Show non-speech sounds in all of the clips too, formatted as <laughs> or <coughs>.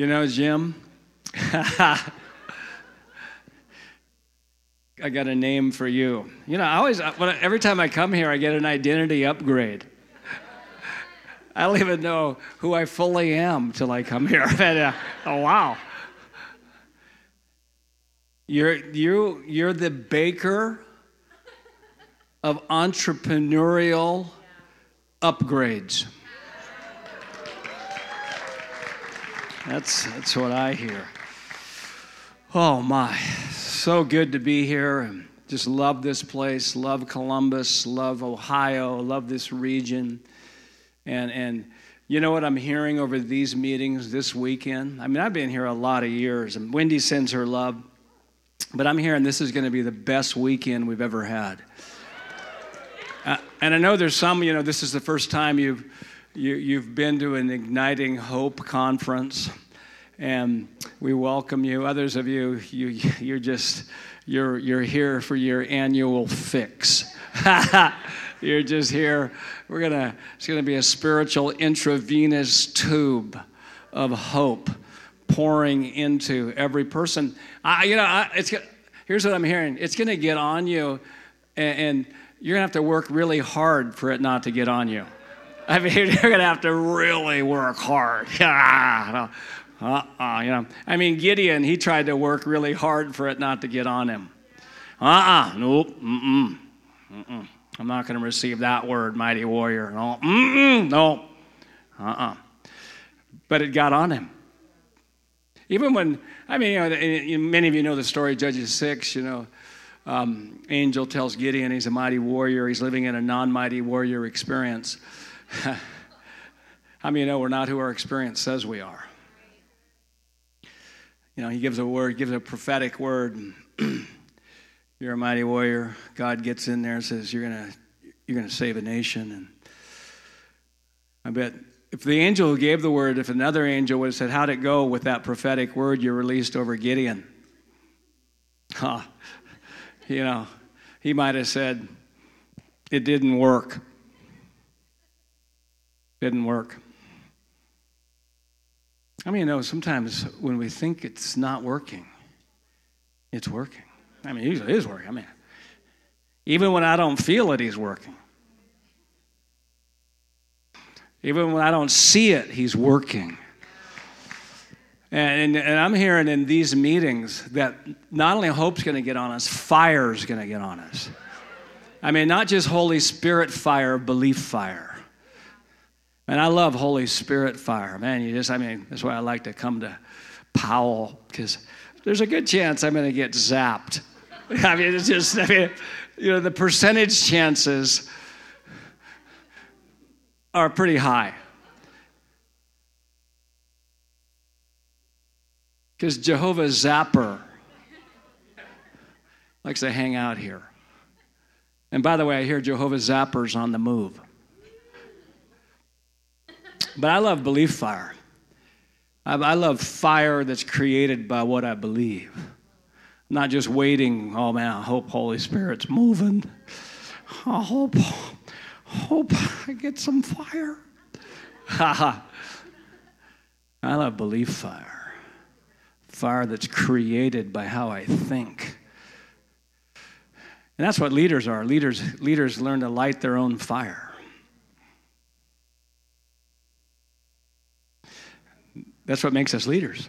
You know, Jim, <laughs> I got a name for you. You know, I always, every time I come here, I get an identity upgrade. I don't even know who I fully am till I come here. <laughs> Uh, oh, wow. You're, you, you're the baker of entrepreneurial upgrades. That's, that's what I hear. Oh my, so good to be here just love this place, love Columbus, love Ohio, love this region. And, and you know what I'm hearing over these meetings this weekend? I mean, I've been here a lot of years, and Wendy sends her love, but I'm hearing this is going to be the best weekend we've ever had. Uh, and I know there's some, you know, this is the first time you've you, you've been to an Igniting Hope conference, and we welcome you. Others of you, you you're just you're you're here for your annual fix. <laughs> you're just here. We're gonna it's gonna be a spiritual intravenous tube of hope pouring into every person. I, you know, I, it's here's what I'm hearing. It's gonna get on you, and, and you're gonna have to work really hard for it not to get on you. I mean, <laughs> you're going to have to really work hard. <laughs> uh-uh, you know. I mean, Gideon, he tried to work really hard for it not to get on him. Uh-uh, nope, mm-mm, mm-mm. I'm not going to receive that word, mighty warrior. No, mm-mm, no, uh-uh. But it got on him. Even when, I mean, you know, many of you know the story, Judges 6, you know, um, angel tells Gideon he's a mighty warrior. He's living in a non-mighty warrior experience. How many know we're not who our experience says we are? You know, he gives a word, gives a prophetic word. <clears throat> you're a mighty warrior. God gets in there and says, You're gonna you're gonna save a nation. And I bet if the angel who gave the word, if another angel would have said, How'd it go with that prophetic word you released over Gideon? Huh. <laughs> You know, he might have said, It didn't work. Didn't work. I mean, you know, sometimes when we think it's not working, it's working. I mean, usually it is working. I mean, even when I don't feel it, he's working. Even when I don't see it, he's working. And, and, I'm hearing in these meetings that not only hope's going to get on us, fire's going to get on us. I mean, not just Holy Spirit fire, belief fire. And I love Holy Spirit fire. Man, you just, I mean, that's why I like to come to Powell, because there's a good chance I'm going to get zapped. <laughs> I mean, it's just, I mean, you know, the percentage chances are pretty high. Because Jehovah Zapper likes to hang out here. And by the way, I hear Jehovah Zappers on the move. But I love belief fire. I, I love fire that's created by what I believe. Not just waiting, oh man, I hope Holy Spirit's moving. I hope, hope I get some fire. Ha <laughs> ha. I love belief fire. Fire that's created by how I think. And that's what leaders are. Leaders, leaders learn to light their own fire. That's what makes us leaders.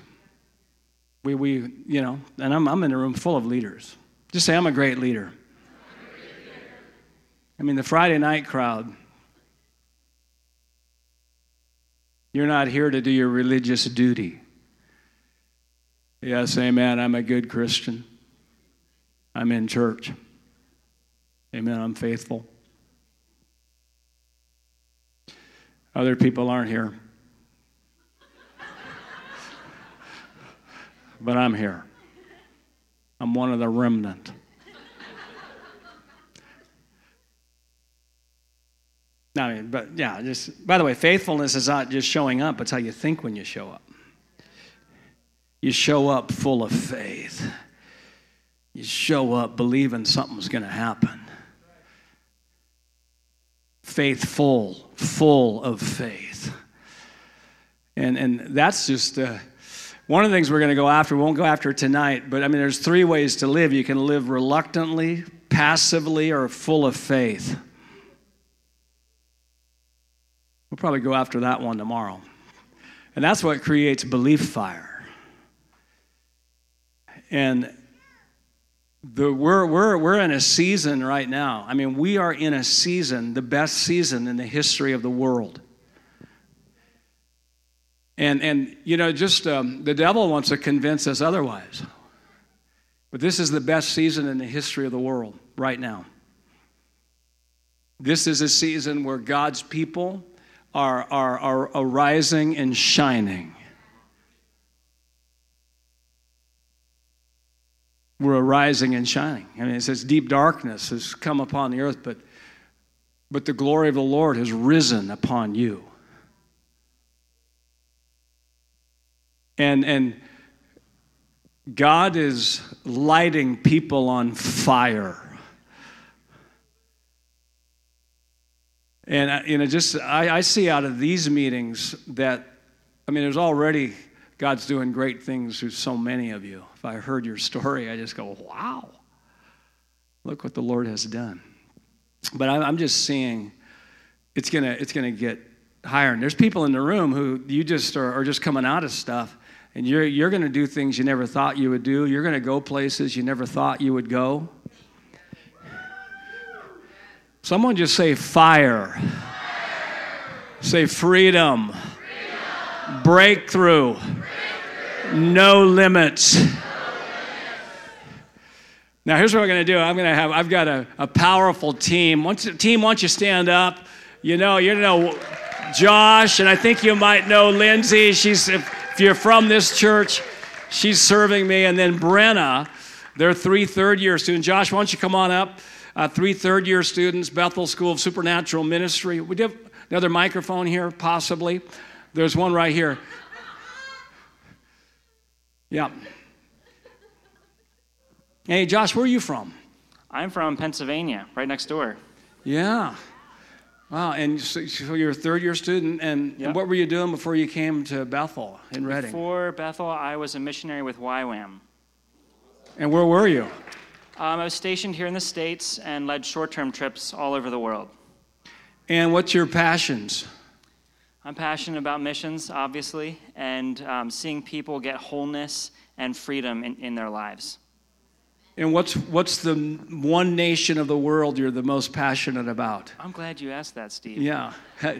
We, we you know, and I'm, I'm in a room full of leaders. Just say, I'm a great leader. I mean, the Friday night crowd, you're not here to do your religious duty. Yes, amen. I'm a good Christian. I'm in church. Amen. I'm faithful. Other people aren't here. But I'm here. I'm one of the remnant. <laughs> I mean, but yeah, just by the way, faithfulness is not just showing up, it's how you think when you show up. You show up full of faith. You show up believing something's going to happen. Faithful, full of faith. And, and that's just, uh, one of the things we're going to go after, we won't go after tonight, but I mean, there's three ways to live. You can live reluctantly, passively, or full of faith. We'll probably go after that one tomorrow. And that's what creates belief fire. And the, we're, we're, we're in a season right now. I mean, we are in a season, the best season in the history of the world. And, and you know, just um, the devil wants to convince us otherwise. But this is the best season in the history of the world right now. This is a season where God's people are, are, are arising and shining. We're arising and shining. I mean, it says deep darkness has come upon the earth, but, but the glory of the Lord has risen upon you. And, and God is lighting people on fire. And, uh, you know, just I, I see out of these meetings that, I mean, there's already God's doing great things through so many of you. If I heard your story, I just go, wow, look what the Lord has done. But I'm just seeing it's gonna it's gonna get higher. And there's people in the room who you just are, are just coming out of stuff, and you're you're gonna do things you never thought you would do. You're gonna go places you never thought you would go. Someone just say fire. fire. Say freedom. freedom. Breakthrough. Breakthrough. No limits. No limits. Now here's what we're going to do. I'm going to have I've got a, a powerful team. Once team, once you stand up, you know, you know Josh, and I think you might know Lindsay. She's if, if you're from this church, she's serving me, and then Brenna, they're three third year students. Josh, why don't you come on up? uh, three third year students, Bethel School of Supernatural Ministry. We have another microphone here, possibly. There's one right here. Yeah. Hey, Josh, where are you from? I'm from Pennsylvania, right next door. Yeah. Wow, and so, you're a third year student, and, yep. and, what were you doing before you came to Bethel in Redding? Before Bethel, I was a missionary with YWAM. And where were you? Um, I was stationed here in the States and led short term trips all over the world. And what's your passions? I'm passionate about missions, obviously, and um, seeing people get wholeness and freedom in, in their lives. And what's, what's the one nation of the world you're the most passionate about? I'm glad you asked that, Steve. Yeah.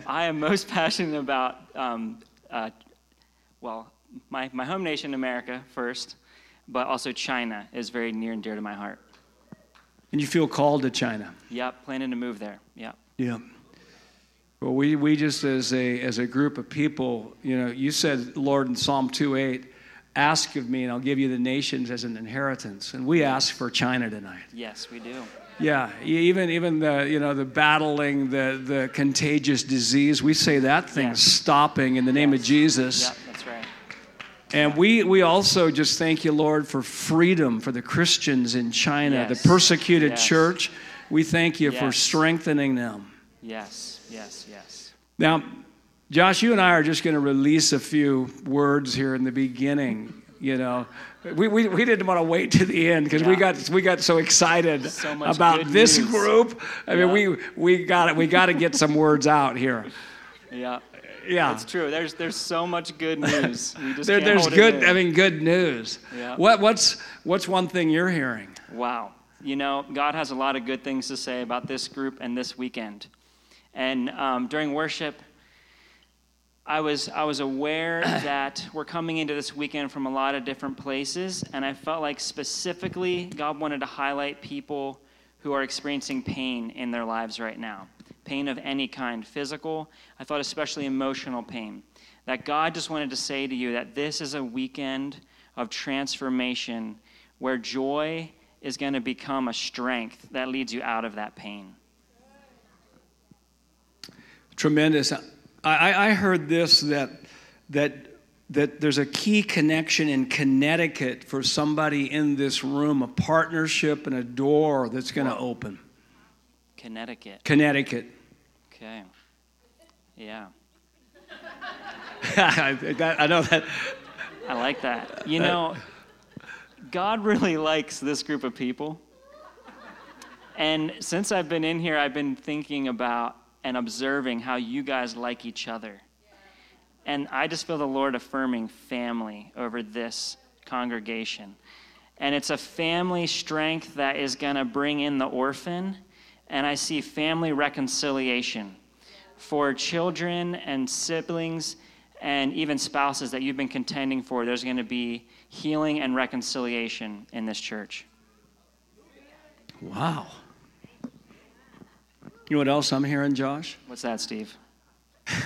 I am most <laughs> passionate about, um, uh, well, my, my home nation, America, first, but also China is very near and dear to my heart. And you feel called to China? Yep, planning to move there. Yep. Yeah. Well, we, we just, as a, as a group of people, you know, you said, Lord, in Psalm 2 8, ask of me and I'll give you the nations as an inheritance. And we ask for China tonight. Yes, we do. Yeah, even even the you know the battling the the contagious disease, we say that thing's yes. stopping in the name yes. of Jesus. Yep, that's right. And we, we also just thank you, Lord, for freedom for the Christians in China, yes. the persecuted yes. church. We thank you for strengthening them. Yes, yes, yes. Now, Josh, you and I are just going to release a few words here in the beginning. You know, we, we, we didn't want to wait to the end because yeah. we got we got so excited so about this news. group. I yeah. mean, we we got it. we got to get some words out here. Yeah yeah, it's true. There's there's so much good <laughs> news. there, there's good. I mean, good news. Yeah. What what's what's one thing you're hearing? Wow. You know, God has a lot of good things to say about this group and this weekend. And um, during worship, I was I was aware <coughs> that we're coming into this weekend from a lot of different places, and I felt like specifically God wanted to highlight people who are experiencing pain in their lives right now pain of any kind, physical, I thought especially emotional pain. That God just wanted to say to you that this is a weekend of transformation where joy is going to become a strength that leads you out of that pain. Tremendous. I, I heard this that, that, that there's a key connection in Connecticut for somebody in this room, a partnership and a door that's going to open. Connecticut. Connecticut. Okay. Yeah. <laughs> I know that. I like that. You know, God really likes this group of people. And since I've been in here, I've been thinking about and observing how you guys like each other. And I just feel the Lord affirming family over this congregation. And it's a family strength that is going to bring in the orphan. And I see family reconciliation for children and siblings and even spouses that you've been contending for. There's going to be healing and reconciliation in this church. Wow. You know what else I'm hearing, Josh? What's that, Steve? <laughs>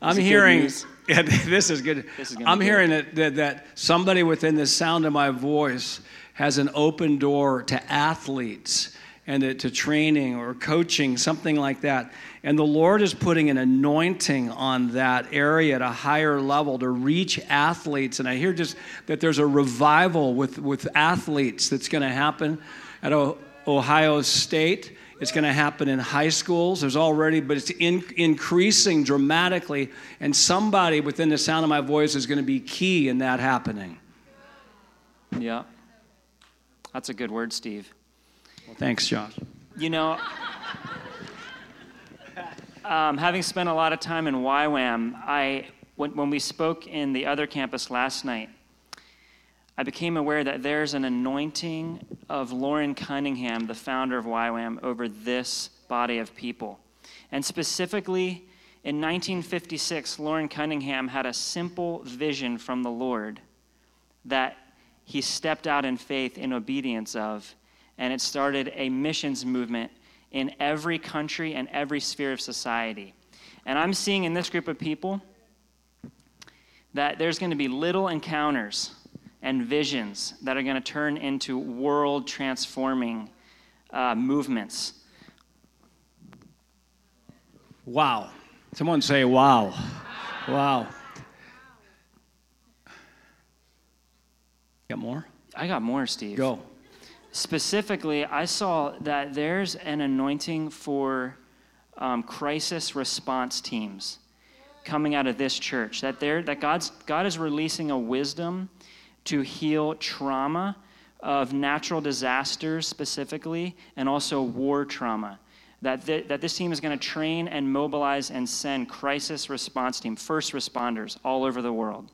I'm hearing. <laughs> Yeah, this is good. This is I'm hearing that, that, that somebody within the sound of my voice has an open door to athletes and to, to training or coaching, something like that. And the Lord is putting an anointing on that area at a higher level to reach athletes. And I hear just that there's a revival with, with athletes that's going to happen at Ohio State it's going to happen in high schools. There's already, but it's in, increasing dramatically. And somebody within the sound of my voice is going to be key in that happening. Yeah. That's a good word, Steve. Well, thanks, Josh. You know, um, having spent a lot of time in YWAM, I, when, when we spoke in the other campus last night, I became aware that there's an anointing of Loren Cunningham, the founder of YWAM, over this body of people. And specifically, in 1956, Loren Cunningham had a simple vision from the Lord that he stepped out in faith in obedience of, and it started a missions movement in every country and every sphere of society. And I'm seeing in this group of people that there's going to be little encounters and visions that are going to turn into world transforming uh, movements. Wow. Someone say, wow. Wow. Got more? I got more, Steve. Go. Specifically, I saw that there's an anointing for um, crisis response teams coming out of this church. That there, that God's God is releasing a wisdom to heal trauma of natural disasters specifically, and also war trauma. That, th- that this team is going to train and mobilize and send crisis response team, first responders all over the world.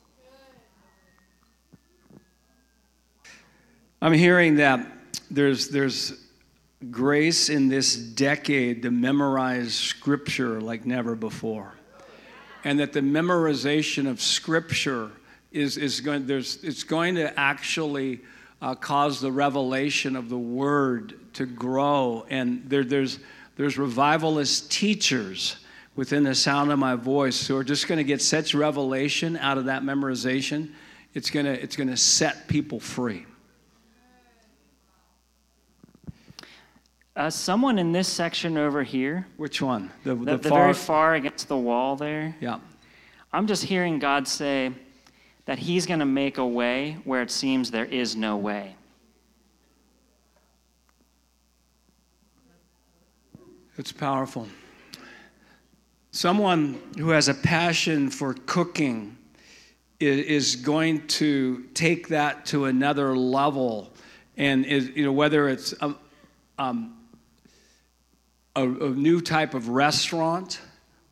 I'm hearing that there's, there's grace in this decade to memorize scripture like never before. And that the memorization of scripture is, is going, there's, it's going to actually uh, cause the revelation of the word to grow. And there, there's, there's revivalist teachers within the sound of my voice who are just going to get such revelation out of that memorization. It's going to, it's going to set people free. Uh, someone in this section over here. Which one? The, the, the, the far... very far against the wall there. Yeah. I'm just hearing God say, that He's going to make a way where it seems there is no way. It's powerful. Someone who has a passion for cooking is going to take that to another level, and is, you know whether it's a, um, a, a new type of restaurant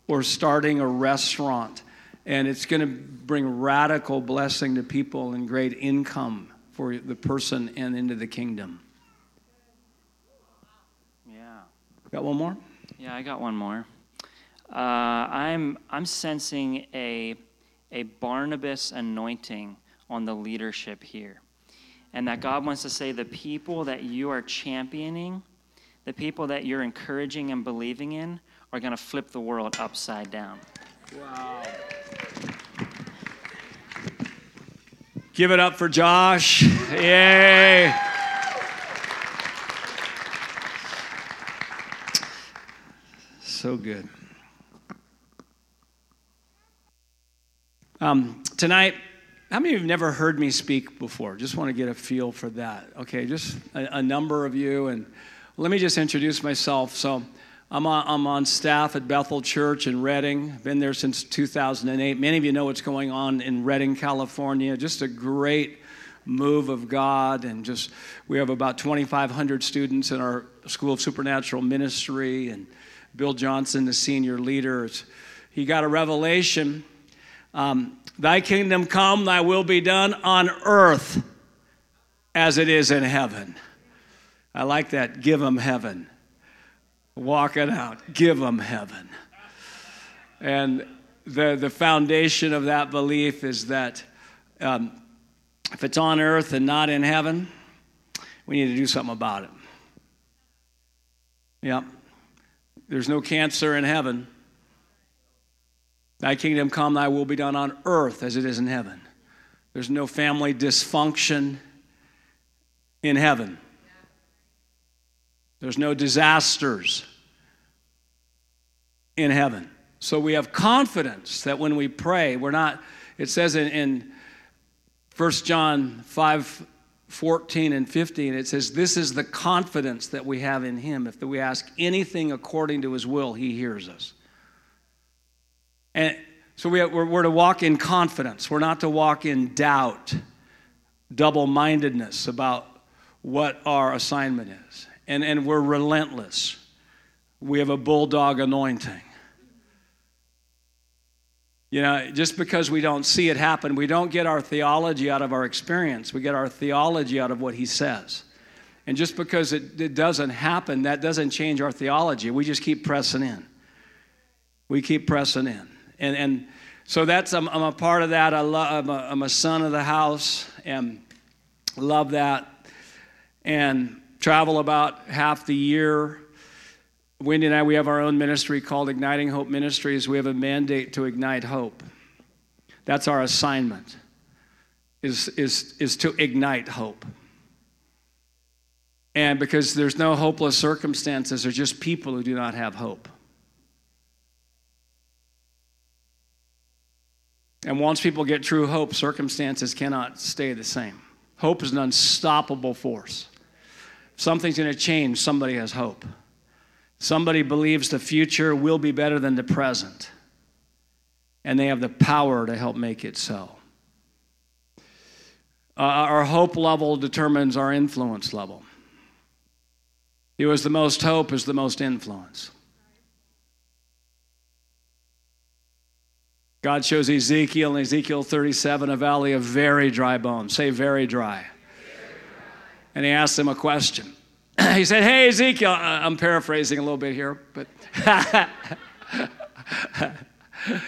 or starting a restaurant and it's going to bring radical blessing to people and great income for the person and into the kingdom. Yeah. Got one more? Yeah, I got one more. Uh, I'm I'm sensing a a Barnabas anointing on the leadership here, and that God wants to say the people that you are championing, the people that you're encouraging and believing in, are going to flip the world upside down. Wow. Give it up for Josh. Yay. So good. Um, tonight, how many of you have never heard me speak before? Just want to get a feel for that. Okay, just a, a number of you. And let me just introduce myself. So, I'm on, I'm on staff at Bethel Church in Redding. Been there since 2008. Many of you know what's going on in Redding, California. Just a great move of God, and just we have about 2,500 students in our School of Supernatural Ministry, and Bill Johnson, the senior leader, he got a revelation. Um, thy kingdom come, thy will be done on earth as it is in heaven. I like that. Give them heaven. Walk it out. Give them heaven. And the, the foundation of that belief is that um, if it's on earth and not in heaven, we need to do something about it. Yep. There's no cancer in heaven. Thy kingdom come, thy will be done on earth as it is in heaven. There's no family dysfunction in heaven. There's no disasters in heaven. So we have confidence that when we pray, we're not, it says in, in 1 John 5 14 and 15, it says, This is the confidence that we have in Him. If we ask anything according to His will, He hears us. And so we are, we're to walk in confidence. We're not to walk in doubt, double mindedness about what our assignment is and, and we're relentless. We have a bulldog anointing. You know, just because we don't see it happen, we don't get our theology out of our experience. We get our theology out of what he says. And just because it, it doesn't happen, that doesn't change our theology. We just keep pressing in. We keep pressing in. And, and so that's, I'm, I'm a part of that. I love, I'm, a, I'm a son of the house and love that. And travel about half the year. Wendy and I, we have our own ministry called Igniting Hope Ministries. We have a mandate to ignite hope. That's our assignment, is, is, is to ignite hope. And because there's no hopeless circumstances, there's just people who do not have hope. And once people get true hope, circumstances cannot stay the same. Hope is an unstoppable force something's going to change, somebody has hope. Somebody believes the future will be better than the present, and they have the power to help make it so. Uh, our hope level determines our influence level. He was the most hope is the most influence. God shows Ezekiel in Ezekiel 37 a valley of very dry bones. Say, very dry and he asked him a question. <clears throat> he said, Hey, Ezekiel, uh, I'm paraphrasing a little bit here, but <laughs>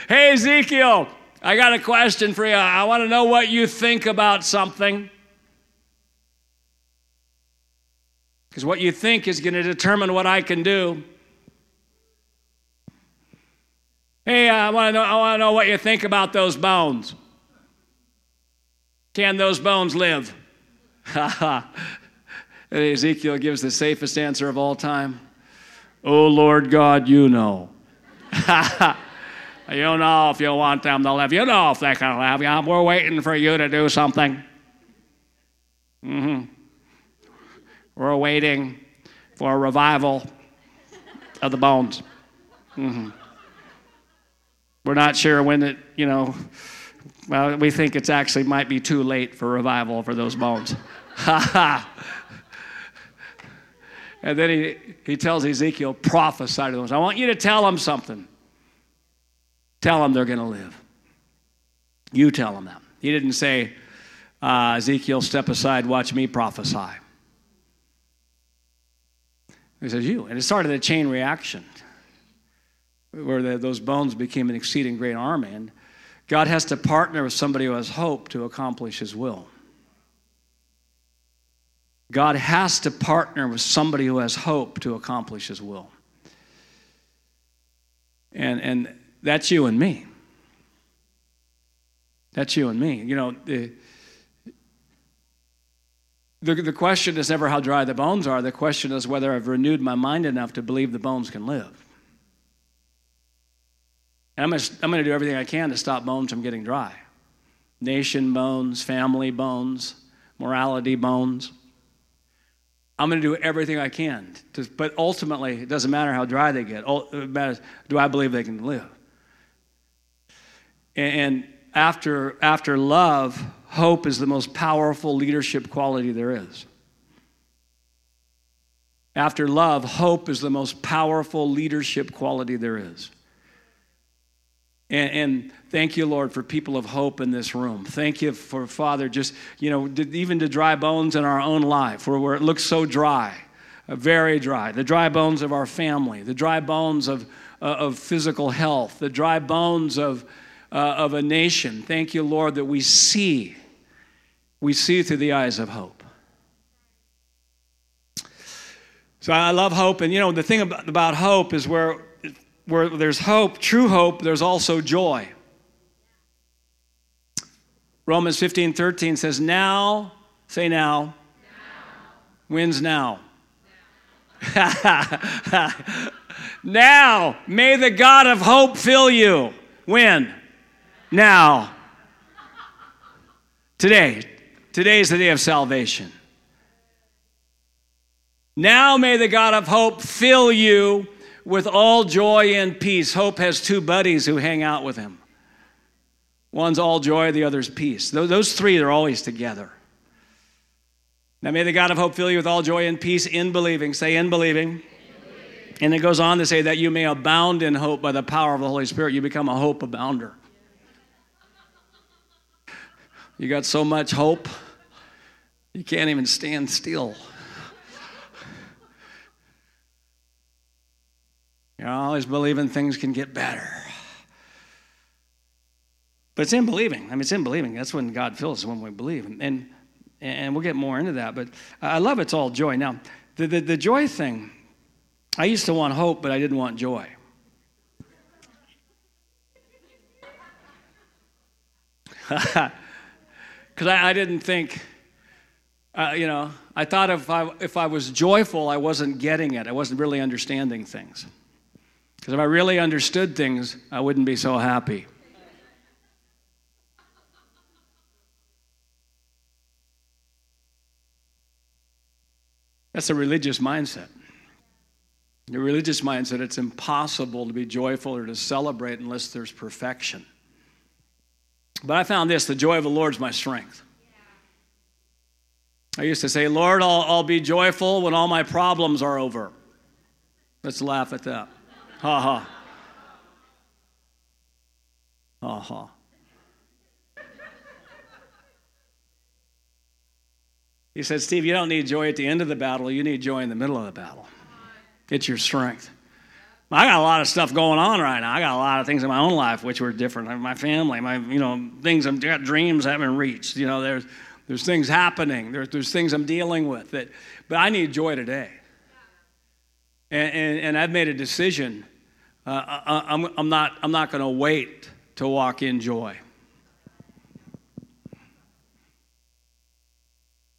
hey, Ezekiel, I got a question for you. I want to know what you think about something. Because what you think is going to determine what I can do. Hey, I want to know, I want to know what you think about those bones. Can those bones live? <laughs> Ezekiel gives the safest answer of all time. Oh Lord God, you know. <laughs> you know if you want them to live. You know if they can live. We're waiting for you to do something. Mm-hmm. We're waiting for a revival of the bones. Mm-hmm. We're not sure when it, you know, well, we think it's actually might be too late for revival for those bones. Ha ha. And then he, he tells Ezekiel, prophesy to them. I want you to tell them something. Tell them they're going to live. You tell them that. He didn't say, uh, Ezekiel, step aside, watch me prophesy. He says, You. And it started a chain reaction where the, those bones became an exceeding great army. And God has to partner with somebody who has hope to accomplish his will. God has to partner with somebody who has hope to accomplish his will. And, and that's you and me. That's you and me. You know, the, the, the question is never how dry the bones are. The question is whether I've renewed my mind enough to believe the bones can live. And I'm going to, I'm going to do everything I can to stop bones from getting dry. Nation bones, family bones, morality bones. I'm going to do everything I can. To, but ultimately, it doesn't matter how dry they get. It matters, do I believe they can live? And after, after love, hope is the most powerful leadership quality there is. After love, hope is the most powerful leadership quality there is. And, and, thank you, Lord, for people of hope in this room. Thank you for, Father, just, you know, even to dry bones in our own life where, where it looks so dry, uh, very dry. The dry bones of our family, the dry bones of, uh, of physical health, the dry bones of, uh, of a nation. Thank you, Lord, that we see, we see through the eyes of hope. So I love hope. And, you know, the thing about, about hope is where where there's hope, true hope, there's also joy. Romans 15 13 says, Now, say now, now. wins now. Now. <laughs> now, may the God of hope fill you. When? Now. Today. Today is the day of salvation. Now may the God of hope fill you with all joy and peace. Hope has two buddies who hang out with him. One's all joy, the other's peace. Those three are always together. Now may the God of hope fill you with all joy and peace in believing. Say, in believing. In believing. And it goes on to say that you may abound in hope by the power of the Holy Spirit. You become a hope abounder. You got so much hope, you can't even stand still. You're always believing things can get better. But it's in believing. I mean, it's in believing. That's when God fills when we believe. And, and we'll get more into that. But I love it's all joy. Now, the, the, the joy thing, I used to want hope, but I didn't want joy. <laughs> Because I, I, didn't think, uh, you know, I thought if I, if I was joyful, I wasn't getting it. I wasn't really understanding things. Because if I really understood things, I wouldn't be so happy. That's a religious mindset. The religious mindset, it's impossible to be joyful or to celebrate unless there's perfection. But I found this the joy of the Lord is my strength. I used to say, Lord, I'll, I'll be joyful when all my problems are over. Let's laugh at that. Ha ha. Ha ha. He said, Steve, you don't need joy at the end of the battle, you need joy in the middle of the battle. It's your strength. I got a lot of stuff going on right now. I got a lot of things in my own life which were different. My family, my you know things. I've got dreams I haven't reached. You know, there's there's things happening. There's there's things I'm dealing with that. But I need joy today. And and, and I've made a decision uh, I, I'm, I'm not, I'm not going to wait to walk in joy.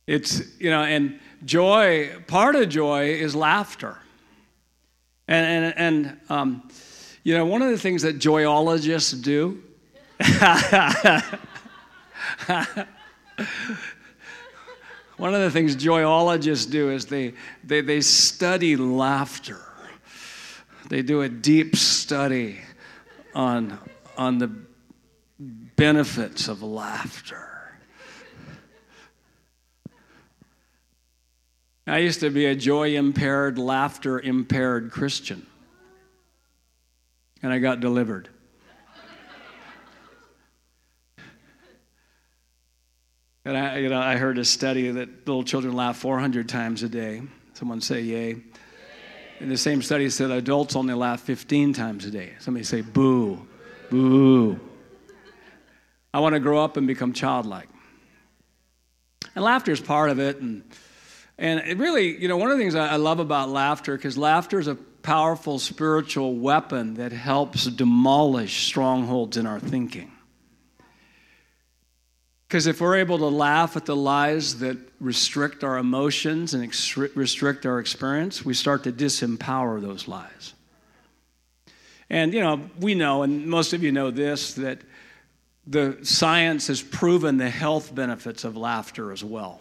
It's, you know, and joy, part of joy is laughter. And, and, and um, you know, one of the things that joyologists do, <laughs> one of the things joyologists do is they, they, they study laughter they do a deep study on, on the benefits of laughter. I used to be a joy impaired, laughter impaired Christian. And I got delivered. And I, you know, I heard a study that little children laugh 400 times a day. Someone say, Yay. In the same study said adults only laugh 15 times a day. Somebody say, boo, boo. I want to grow up and become childlike. And laughter is part of it. And, and it really, you know, one of the things I love about laughter, because laughter is a powerful spiritual weapon that helps demolish strongholds in our thinking. Because if we're able to laugh at the lies that restrict our emotions and restrict our experience, we start to disempower those lies. And, you know, we know, and most of you know this, that the science has proven the health benefits of laughter as well.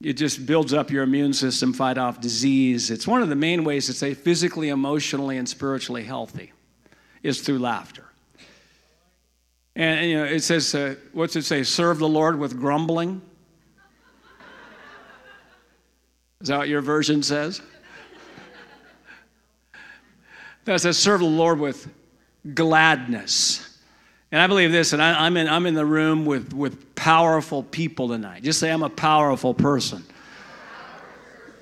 It just builds up your immune system, fight off disease. It's one of the main ways to stay physically, emotionally, and spiritually healthy is through laughter. And, and you know, it says, uh, what's it say? Serve the Lord with grumbling. Is that what your version says? That says, serve the Lord with gladness. And I believe this, and I, am in, I'm in the room with, with powerful people tonight. Just say, I'm a powerful person.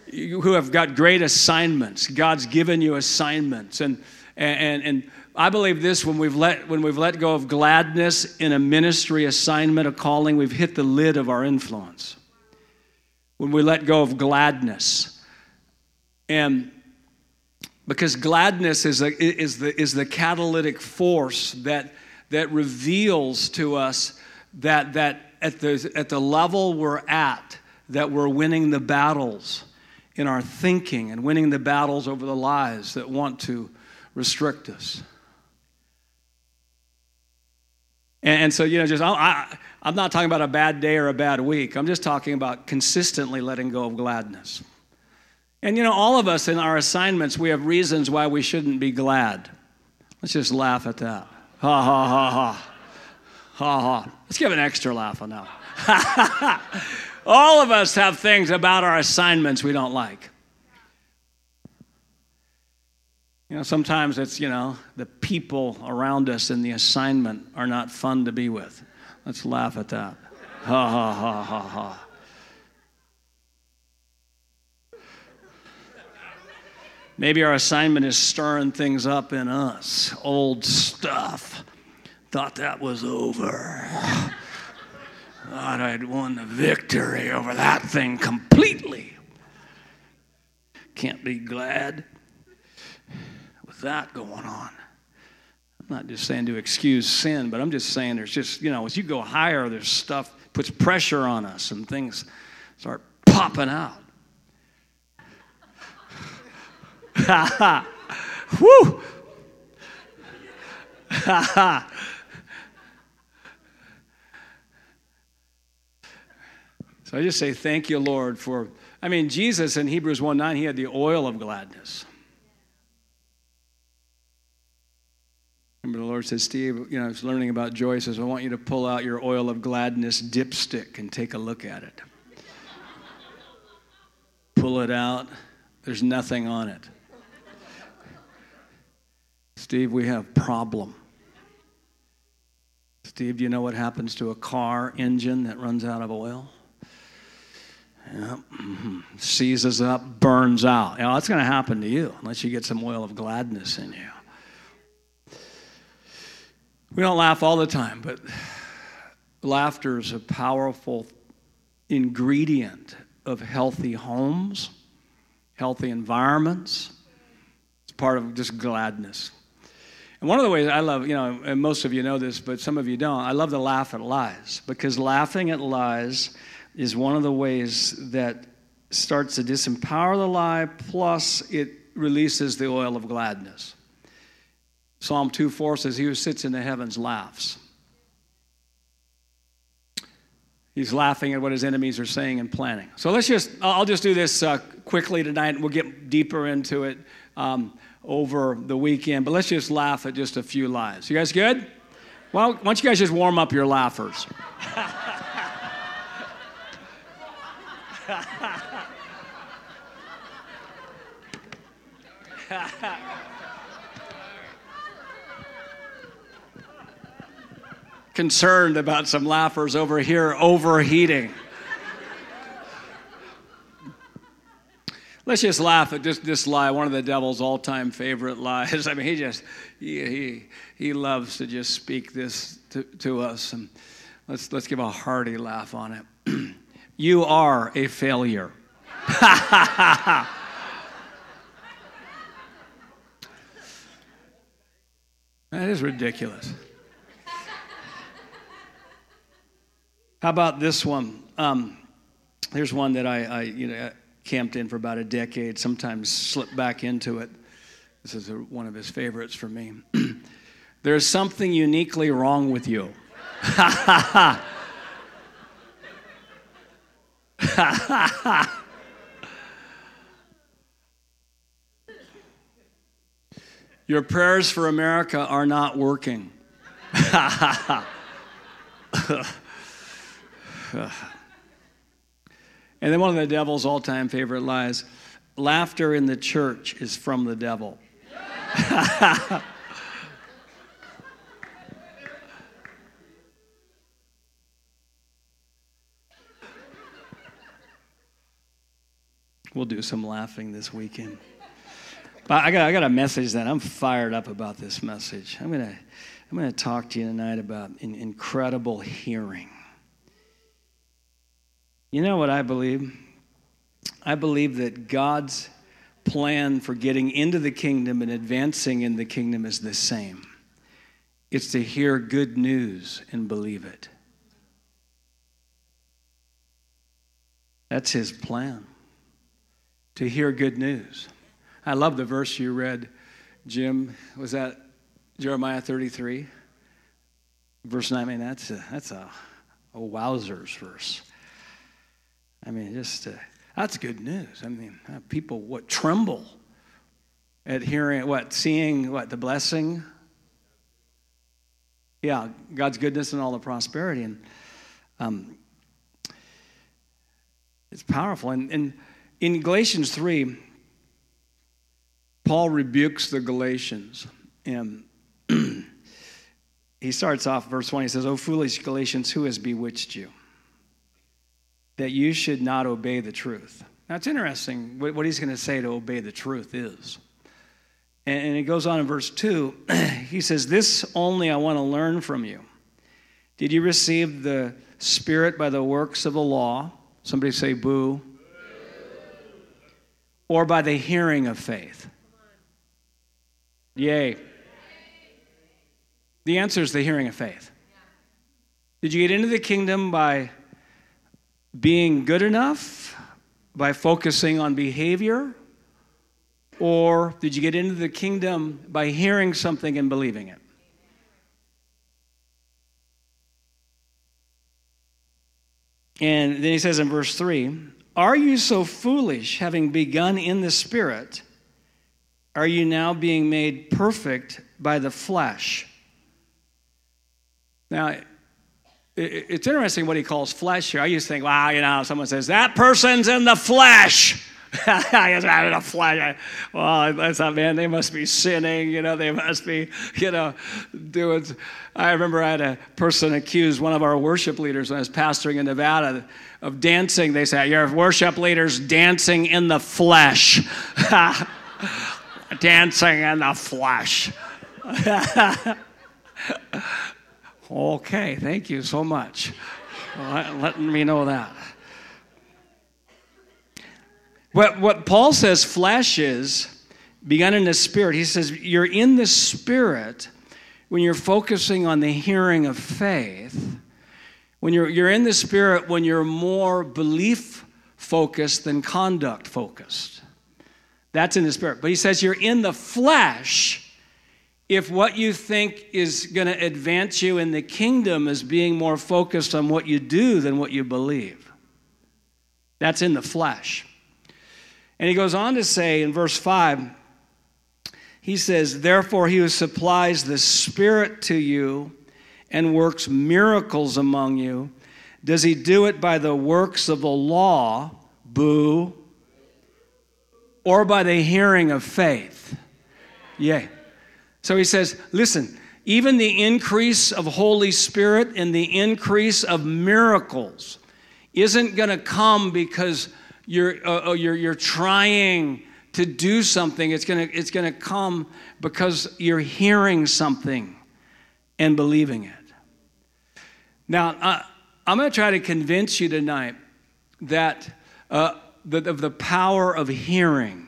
You, who have got great assignments. God's given you assignments. And, and, and I believe this when we've, let, when we've let go of gladness in a ministry assignment, a calling, we've hit the lid of our influence. When we let go of gladness. And because gladness is, a, is, the, is the catalytic force that, that reveals to us that, that at, the, at the level we're at, that we're winning the battles in our thinking and winning the battles over the lies that want to restrict us. And, and so, you know, just I, I'm not talking about a bad day or a bad week. I'm just talking about consistently letting go of gladness. And you know, all of us in our assignments, we have reasons why we shouldn't be glad. Let's just laugh at that. Ha ha ha ha. Ha ha. Let's give an extra laugh on that. <laughs> all of us have things about our assignments we don't like. You know, sometimes it's, you know, the people around us in the assignment are not fun to be with. Let's laugh at that. Ha ha ha ha ha. Maybe our assignment is stirring things up in us, old stuff. Thought that was over. Thought I'd won the victory over that thing completely. Can't be glad that going on. I'm not just saying to excuse sin, but I'm just saying there's just, you know, as you go higher, there's stuff puts pressure on us and things start popping out. Ha <laughs> ha. Woo! Ha <laughs> ha. so I just say thank you, Lord, for. I mean, Jesus in Hebrews 1 9, he had the oil of gladness. Remember, the Lord says, Steve, you know, I was learning about joy. He says, I want you to pull out your oil of gladness dipstick and take a look at it. pull it out, there's nothing on it. Steve, we have problem. Steve, do you know what happens to a car engine that runs out of oil? Yep. Mm-hmm. Seizes up, burns out. You know, that's going to happen to you unless you get some oil of gladness in you. We don't laugh all the time, but laughter is a powerful ingredient of healthy homes, healthy environments. It's part of just gladness. And one of the ways I love, you know, and most of you know this, but some of you don't, I love to laugh at lies because laughing at lies is one of the ways that starts to disempower the lie, plus it releases the oil of gladness. Psalm 2 4 says, He who sits in the heavens laughs. He's laughing at what his enemies are saying and planning. So let's just, I'll just do this uh, quickly tonight and we'll get deeper into it. Um, over the weekend, but let's just laugh at just a few lies. You guys good? Well, why don't you guys just warm up your laughers? <laughs> Concerned about some laughers over here overheating. let's just laugh at this, this lie, one of the devil's all time favorite lies. <laughs> I mean, he just, he, he, he loves to just speak this to, to us. And let's, let's give a hearty laugh on it. <clears throat> you are a failure. <laughs> that is ridiculous. How about this one? Um, here's one that I, I you know, camped in for about a decade, sometimes slipped back into it. This is a, one of his favorites for me. <clears throat> There's something uniquely wrong with you. <laughs> Your prayers for America are not working. <laughs> <sighs> and then one of the devil's all time favorite lies laughter in the church is from the devil. <laughs> we'll do some laughing this weekend. But I got, I got a message that I'm fired up about this message. I'm going to I'm going to talk to you tonight about an incredible hearing. You know what I believe? I believe that God's plan for getting into the kingdom and advancing in the kingdom is the same it's to hear good news and believe it. That's his plan to hear good news. I love the verse you read, Jim. Was that Jeremiah 33? Verse 9. I mean, that's a, that's a, a wowzers verse. I mean, just uh, that's good news. I mean, uh, people what tremble at hearing what, seeing what the blessing. Yeah, God's goodness and all the prosperity, and um, it's powerful. And, and in Galatians three, Paul rebukes the Galatians. And <clears throat> he starts off, verse 1, he says, O foolish Galatians, who has bewitched you? That you should not obey the truth. Now, it's interesting what he's going to say to obey the truth is. And it goes on in verse 2. <clears throat> He says, This only I want to learn from you. Did you receive the Spirit by the works of the law? Somebody say, boo. Or by the hearing of faith? Yay. The answer is the hearing of faith. Did you get into the kingdom by being good enough, by focusing on behavior? Or did you get into the kingdom by hearing something and believing it? And then he says in verse 3 Are you so foolish, having begun in the Spirit? are you now being made perfect by the flesh? Now, it's interesting what he calls flesh here. I used to think, wow, you know, someone says, that person's in the flesh. <laughs> I guess out of the flesh. Well, that's not, man, they must be sinning, you know, they must be, you know, doing. I remember I had a person accuse one of our worship leaders when I was pastoring in Nevada of dancing. They said, Your worship leader's dancing in the flesh. <laughs> dancing in the flesh. <laughs> okay, thank you so much letting me know that. What, what Paul says flesh is, begun in the spirit, he says you're in the spirit when you're focusing on the hearing of faith. When you're, you're in the spirit when you're more belief focused than conduct focused. That's in the spirit. But he says you're in the flesh if what you think is going to advance you in the kingdom is being more focused on what you do than what you believe. That's in the flesh. And he goes on to say in verse 5, he says, Therefore, he who supplies the Spirit to you and works miracles among you, does he do it by the works of the law? Boo or by the hearing of faith. Yea. So he says, listen, even the increase of Holy Spirit and the increase of miracles isn't going to come because you're, uh, uh, you're, you're trying to do something. It's going to it's going to come because you're hearing something and believing it. Now, uh, I'm going to try to convince you tonight that uh, the, of the power of hearing.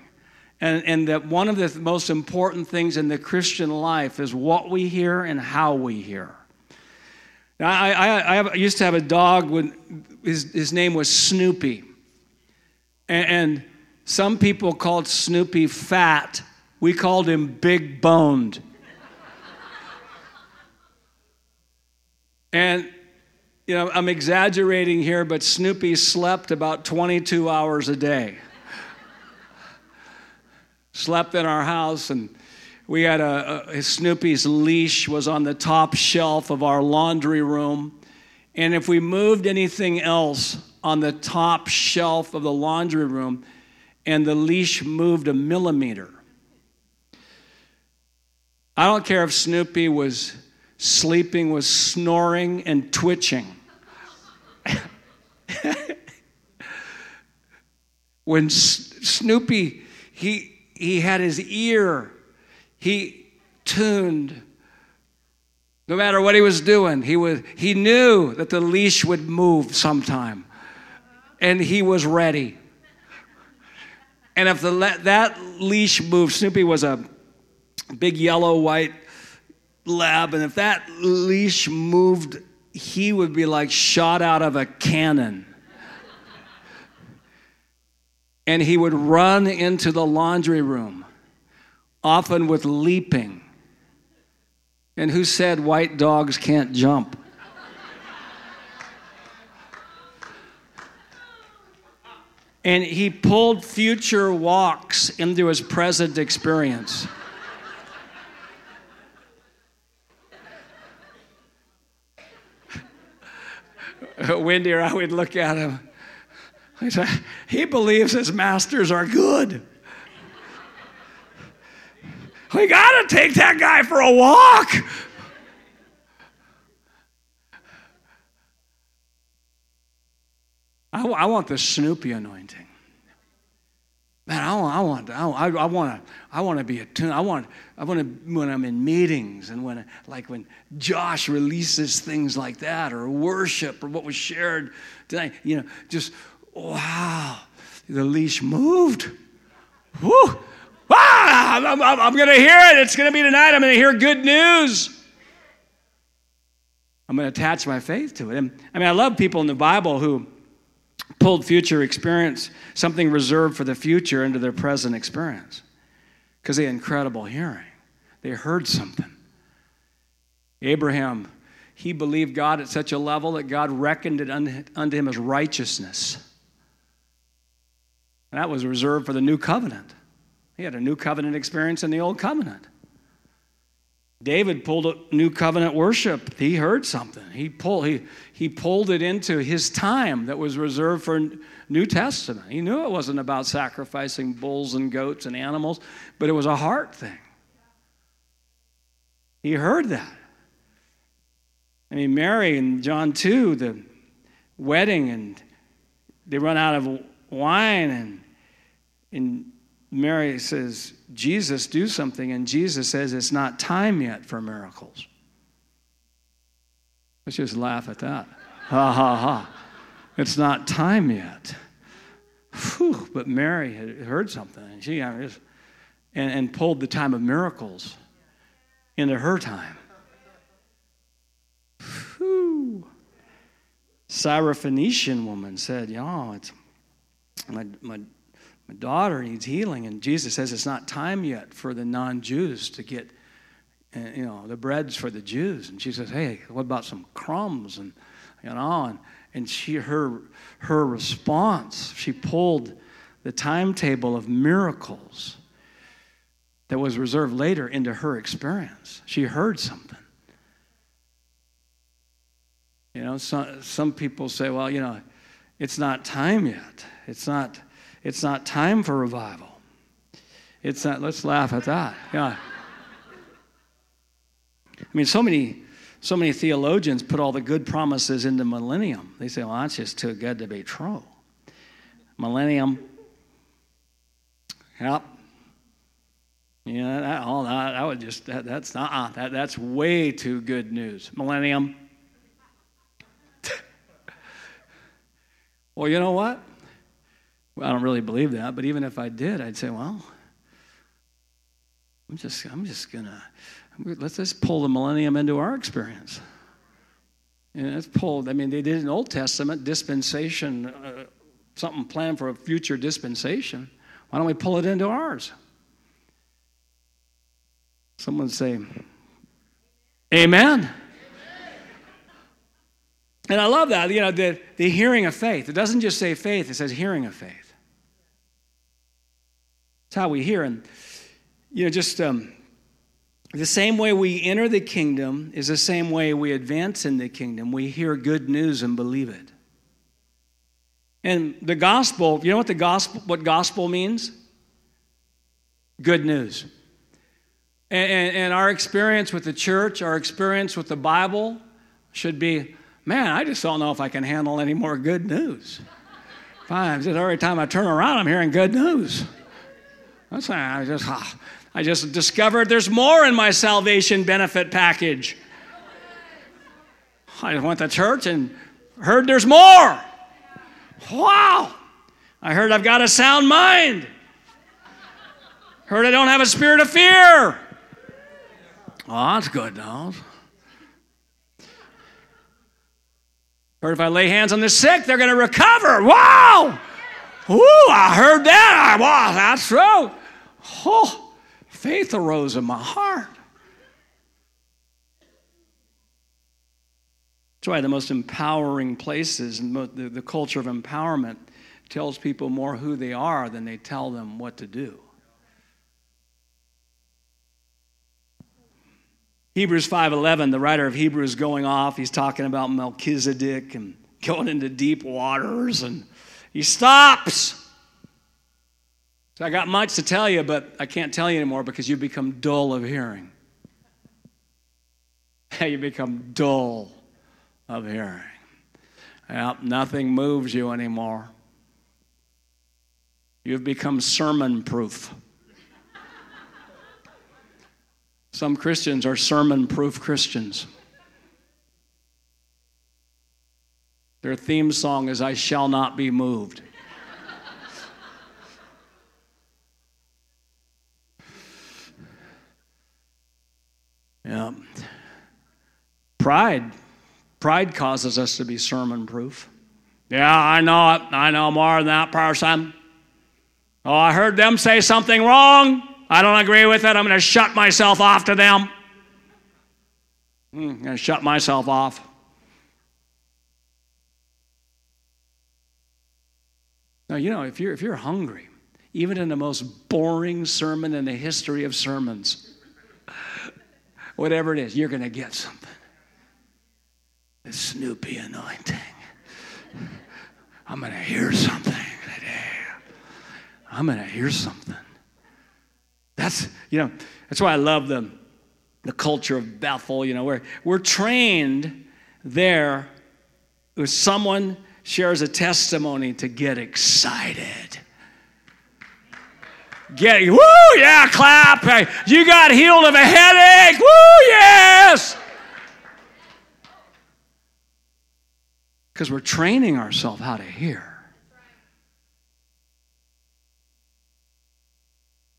And, and that one of the most important things in the Christian life is what we hear and how we hear. Now, I, I, I, have, I used to have a dog when his, his name was Snoopy. And, and some people called Snoopy fat. We called him big boned. and you know, I'm exaggerating here, but Snoopy slept about 22 hours a day. Slept in our house, and we had a, a Snoopy's leash was on the top shelf of our laundry room. And if we moved anything else on the top shelf of the laundry room and the leash moved a millimeter, I don't care if Snoopy was sleeping, was snoring and twitching. <laughs> when Snoopy, he, he had his ear, he tuned. No matter what he was doing, he, was, he knew that the leash would move sometime. And he was ready. And if the, that leash moved, Snoopy was a big yellow white lab, and if that leash moved he would be like shot out of a cannon. And he would run into the laundry room, often with leaping. And who said white dogs can't jump? and he pulled future walks into his present experience. <laughs> Wendy or I would look at him. Say, he believes his masters are good. We got to take that guy for a walk. I, I want the Snoopy anointing. Man, I want, I want, I, I want to, I want to be attuned. I want, I want to when I'm in meetings and when, like when Josh releases things like that, or worship, or what was shared tonight. You know, just wow, the leash moved. Woo! Ah, I'm, I'm, I'm going to hear it. It's going to be tonight. I'm going to hear good news. I'm going to attach my faith to it. And, I mean, I love people in the Bible who pulled future experience, something reserved for the future, into their present experience because they had incredible hearing. They heard something. Abraham, he believed God at such a level that God reckoned it unto him as righteousness. And that was reserved for the new covenant. He had a new covenant experience in the old covenant. David pulled a new covenant worship. He heard something. He pulled, he, he pulled it into his time that was reserved for New Testament. He knew it wasn't about sacrificing bulls and goats and animals, but it was a heart thing. He heard that. I mean, Mary in John 2, the wedding, and they run out of wine, and, and Mary says, Jesus, do something. And Jesus says, It's not time yet for miracles. Let's just laugh at that. Ha ha ha. It's not time yet. Whew, but Mary had heard something, and she and, and pulled the time of miracles into her time. Whew. Syrophoenician woman said, "Y'all, it's my my my daughter needs healing. And Jesus says it's not time yet for the non Jews to get, uh, you know, the bread's for the Jews. And she says, hey, what about some crumbs? And, you know, and, and she, her, her response, she pulled the timetable of miracles that was reserved later into her experience. She heard something. You know, some, some people say, well, you know, it's not time yet. It's not it's not time for revival. It's not, let's laugh at that. Yeah. I mean, so many, so many theologians put all the good promises into millennium. They say, well, that's just too good to be true. Millennium. Yep. Yeah, that, all that, that would just, that, that's not, uh, that, that's way too good news. Millennium. <laughs> well, you know what? I don't really believe that, but even if I did, I'd say, well, I'm just, I'm just gonna, let's just pull the millennium into our experience. And let's pull, I mean, they did an Old Testament dispensation, uh, something planned for a future dispensation. Why don't we pull it into ours? Someone say, Amen. Amen. And I love that, you know, the, the hearing of faith. It doesn't just say faith, it says hearing of faith. It's how we hear. And, you know, just um, the same way we enter the kingdom is the same way we advance in the kingdom. We hear good news and believe it. And the gospel, you know what the gospel what gospel means? Good news. And, and, and our experience with the church, our experience with the Bible should be, man, I just don't know if I can handle any more good news. <laughs> Fine, just every time I turn around, I'm hearing good news. That's I just, ah, I just discovered there's more in my salvation benefit package. I went to church and heard there's more. Wow! I heard I've got a sound mind. Heard I don't have a spirit of fear. Oh, that's good news. Heard if I lay hands on the sick, they're going to recover. Wow! Ooh, I heard that. I wow, that's true. Oh, faith arose in my heart. That's why the most empowering places and the, the culture of empowerment tells people more who they are than they tell them what to do. Hebrews 5:11, the writer of Hebrews going off, he's talking about Melchizedek and going into deep waters and he stops. So I got much to tell you, but I can't tell you anymore because you become dull of hearing. <laughs> you become dull of hearing. Well, nothing moves you anymore. You've become sermon proof. Some Christians are sermon proof Christians. Their theme song is I Shall Not Be Moved. yeah. Pride. Pride causes us to be sermon proof. Yeah, I know it. I know more than that person. Oh, I heard them say something wrong. I don't agree with it. I'm going to shut myself off to them. Hmm, I'm going to shut myself off. Now, you know, if you're, if you're hungry, even in the most boring sermon in the history of sermons, whatever it is, you're going to get something. The Snoopy anointing. I'm going to hear something today. I'm going to hear something. That's, you know, that's why I love the, the culture of Bethel, you know, where we're trained there with someone shares a testimony to get excited. Get, woo, yeah, clap. You got healed of a headache. Woo, yes. Because we're training ourselves how to hear.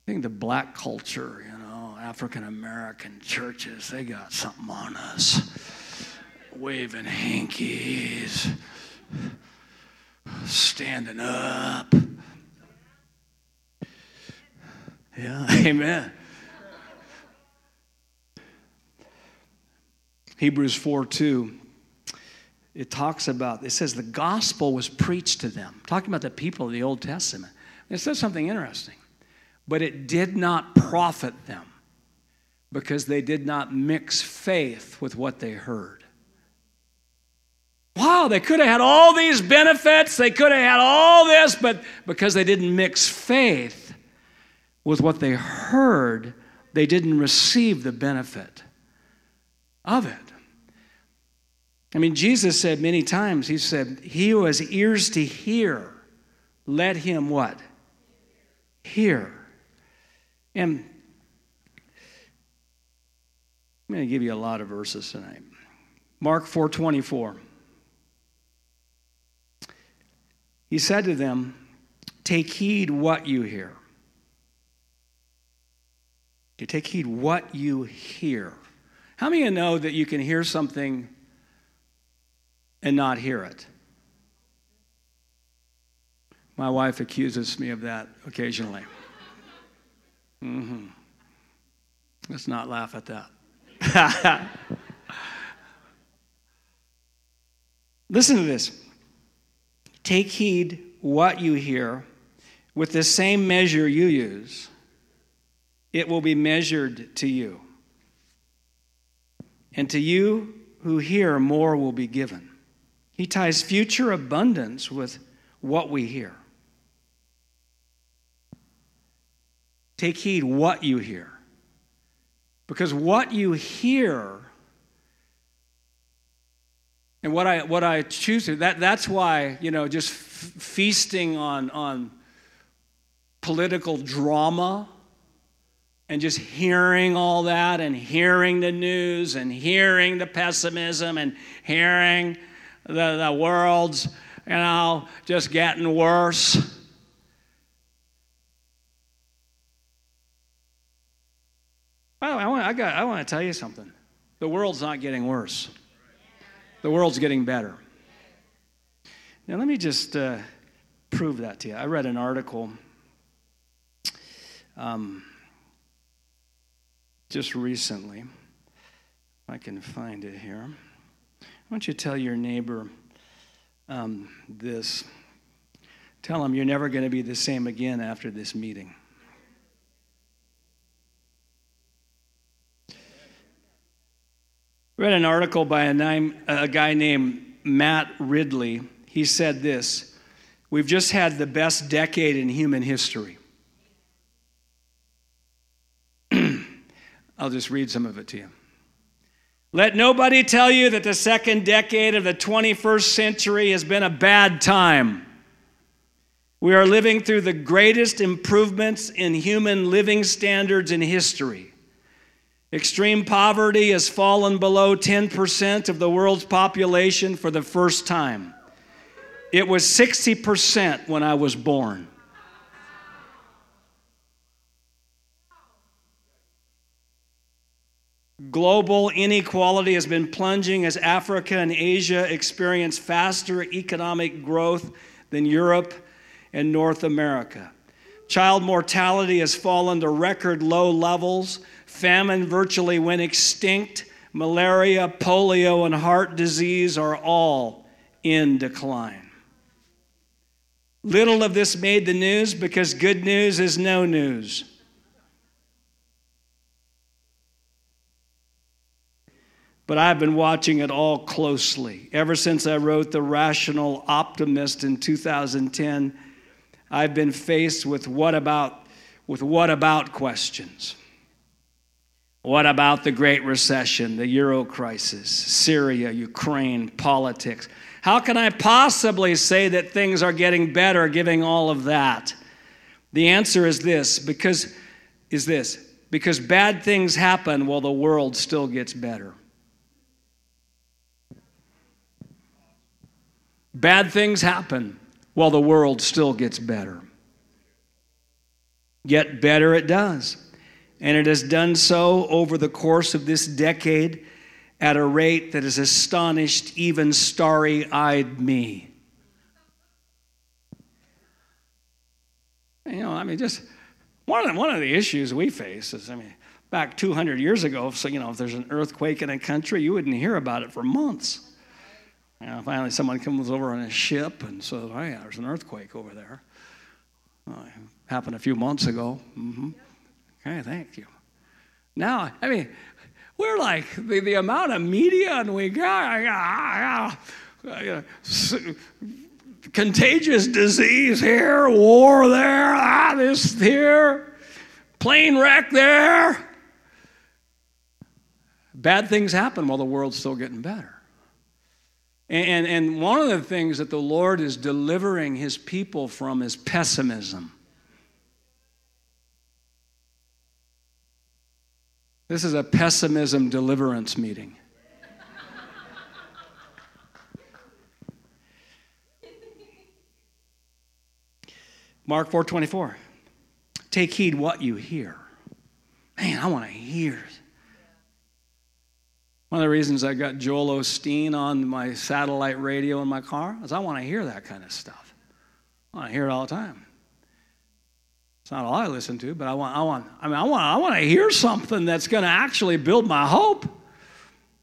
I think the black culture, you know, African American churches, they got something on us. Waving hankies, standing up. Yeah, <laughs> amen. Hebrews 4 2, it talks about, it says the gospel was preached to them. Talking about the people of the Old Testament. It says something interesting. But it did not profit them because they did not mix faith with what they heard. Wow, they could have had all these benefits, they could have had all this, but because they didn't mix faith with what they heard, they didn't receive the benefit of it. I mean, Jesus said many times, He said, He who has ears to hear, let him what? Hear. And I'm going to give you a lot of verses tonight. Mark 4:24. He said to them, "Take heed what you hear." You take heed what you hear. How many of you know that you can hear something and not hear it? My wife accuses me of that occasionally. Mm-hmm. Let's not laugh at that. <laughs> Listen to this. Take heed what you hear. With the same measure you use, it will be measured to you. And to you who hear, more will be given. He ties future abundance with what we hear. Take heed what you hear. Because what you hear and what I, what I choose to, that, that's why, you know, just f- feasting on, on political drama and just hearing all that and hearing the news and hearing the pessimism and hearing the, the world's, you know, just getting worse. By the way, I want, I, got, I want to tell you something. The world's not getting worse. The world's getting better. Now, let me just uh, prove that to you. I read an article um, just recently. I can find it here. I want you to tell your neighbor um, this. Tell him you're never going to be the same again after this meeting. Read an article by a, name, a guy named Matt Ridley. He said this We've just had the best decade in human history. <clears throat> I'll just read some of it to you. Let nobody tell you that the second decade of the 21st century has been a bad time. We are living through the greatest improvements in human living standards in history. Extreme poverty has fallen below 10% of the world's population for the first time. It was 60% when I was born. Global inequality has been plunging as Africa and Asia experience faster economic growth than Europe and North America. Child mortality has fallen to record low levels Famine virtually went extinct. Malaria, polio, and heart disease are all in decline. Little of this made the news because good news is no news. But I've been watching it all closely. Ever since I wrote The Rational Optimist in 2010, I've been faced with what about with what about questions. What about the Great Recession, the Euro crisis, Syria, Ukraine, politics? How can I possibly say that things are getting better given all of that? The answer is this because is this because bad things happen while the world still gets better. Bad things happen while the world still gets better. Yet better it does and it has done so over the course of this decade at a rate that has astonished even starry eyed me. You know, I mean, just one of, the, one of the issues we face is, I mean, back 200 years ago, so, you know, if there's an earthquake in a country, you wouldn't hear about it for months. You know, finally, someone comes over on a ship and says, oh, yeah, there's an earthquake over there. Well, happened a few months ago. Mm-hmm. Okay, thank you. Now, I mean, we're like the, the amount of media and we got uh, contagious disease here, war there, ah, this here, plane wreck there. Bad things happen while the world's still getting better. And, and one of the things that the Lord is delivering his people from is pessimism. This is a pessimism deliverance meeting. Mark 4:24. Take heed what you hear. Man, I want to hear. One of the reasons I got Joel Osteen on my satellite radio in my car is I want to hear that kind of stuff. I want to hear it all the time. It's not all I listen to, but I want, I want, I mean, I want, I want to hear something that's going to actually build my hope.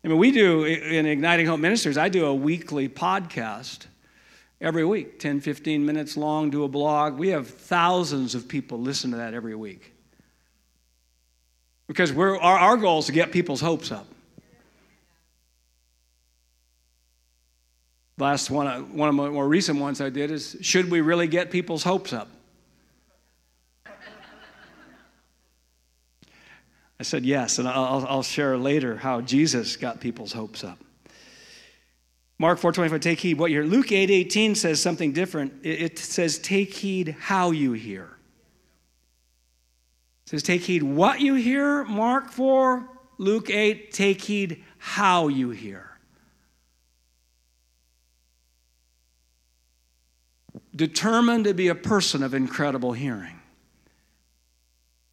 I mean, we do in Igniting Hope Ministries, I do a weekly podcast every week, 10, 15 minutes long, do a blog. We have thousands of people listen to that every week. Because we're, our, our goal is to get people's hopes up. Last one, uh, one of my more recent ones I did is should we really get people's hopes up? I said yes, and I'll, I'll share later how Jesus got people's hopes up. Mark 4:25, take heed what you hear. Luke 8:18 8, says something different. It, it says, take heed how you hear. It says, take heed what you hear. Mark 4, Luke 8, take heed how you hear. Determined to be a person of incredible hearing.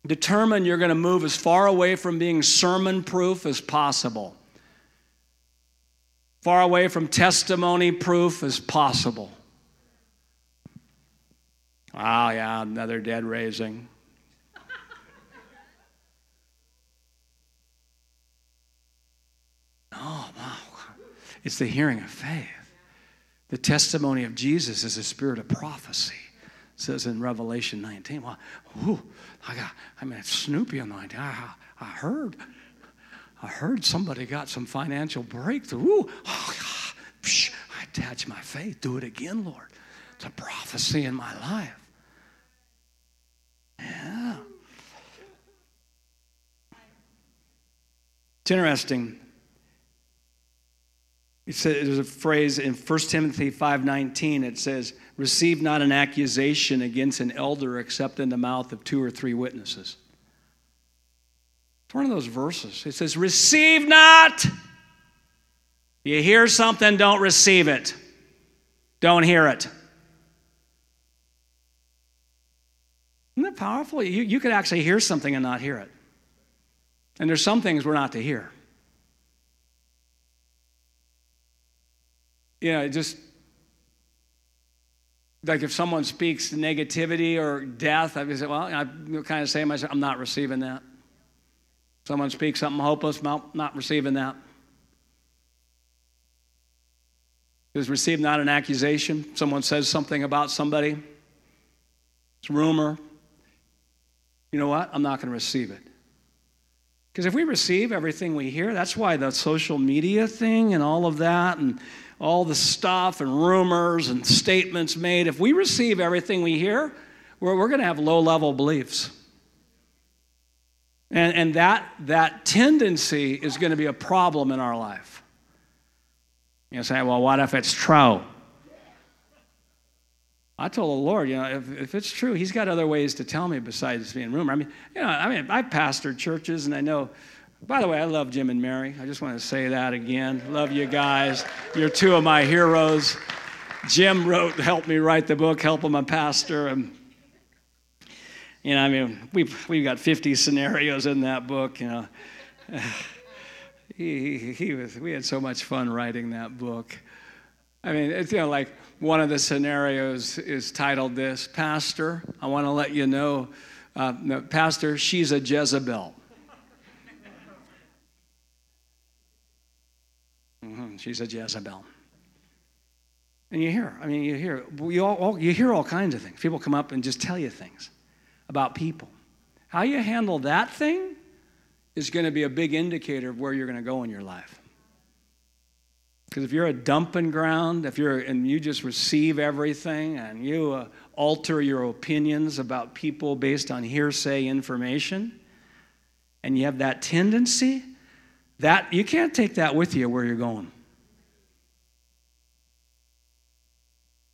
Determined you're going to move as far away from being sermon proof as possible far away from testimony proof as possible. Oh, yeah, another dead raising. <laughs> Oh, wow. It's the hearing of faith. The testimony of Jesus is a spirit of prophecy. It says in Revelation 19. Well, ooh, I got, I mean, Snoopy on the. I, I heard I heard somebody got some financial breakthrough. Ooh, oh, psh, I attach my faith. Do it again, Lord. It's a prophecy in my life. Yeah. It's interesting. It says, there's a phrase in 1 Timothy 5.19. It says, receive not an accusation against an elder except in the mouth of two or three witnesses. It's one of those verses. It says, Receive not. You hear something, don't receive it. Don't hear it. Isn't that powerful? You, you could actually hear something and not hear it. And there's some things we're not to hear. Know, just like if someone speaks negativity or death, I say, well, I kind of say myself, I'm not receiving that. Someone speaks something hopeless, not, not receiving that. Is received not an accusation. Someone says something about somebody. It's rumor. You know what? I'm not going to receive it. Because if we receive everything we hear, that's why the social media thing and all of that and all the stuff and rumors and statements made, if we receive everything we hear, we're, we're going to have low level beliefs. And, and that, that tendency is going to be a problem in our life. You say, well, what if it's true? I told the Lord, you know, if, if it's true, He's got other ways to tell me besides being rumor. I mean, you know, I mean, I've pastored churches, and I know. By the way, I love Jim and Mary. I just want to say that again. Love you guys. You're two of my heroes. Jim wrote, helped me write the book, Help, I'm a Pastor, and you know, I mean, we've, we've got 50 scenarios in that book, you know. <sighs> He, he, he was, we had so much fun writing that book. I mean, it's, you know, like one of the scenarios is titled this Pastor, I want to let you know, uh, no, Pastor, she's a Jezebel. Mm-hmm, she's a Jezebel. And you hear, I mean, you hear, you, all, you hear all kinds of things. People come up and just tell you things about people. How you handle that thing is going to be a big indicator of where you're going to go in your life. Because if you're a dumping ground, if you're and you just receive everything and you uh, alter your opinions about people based on hearsay information, and you have that tendency, that you can't take that with you where you're going.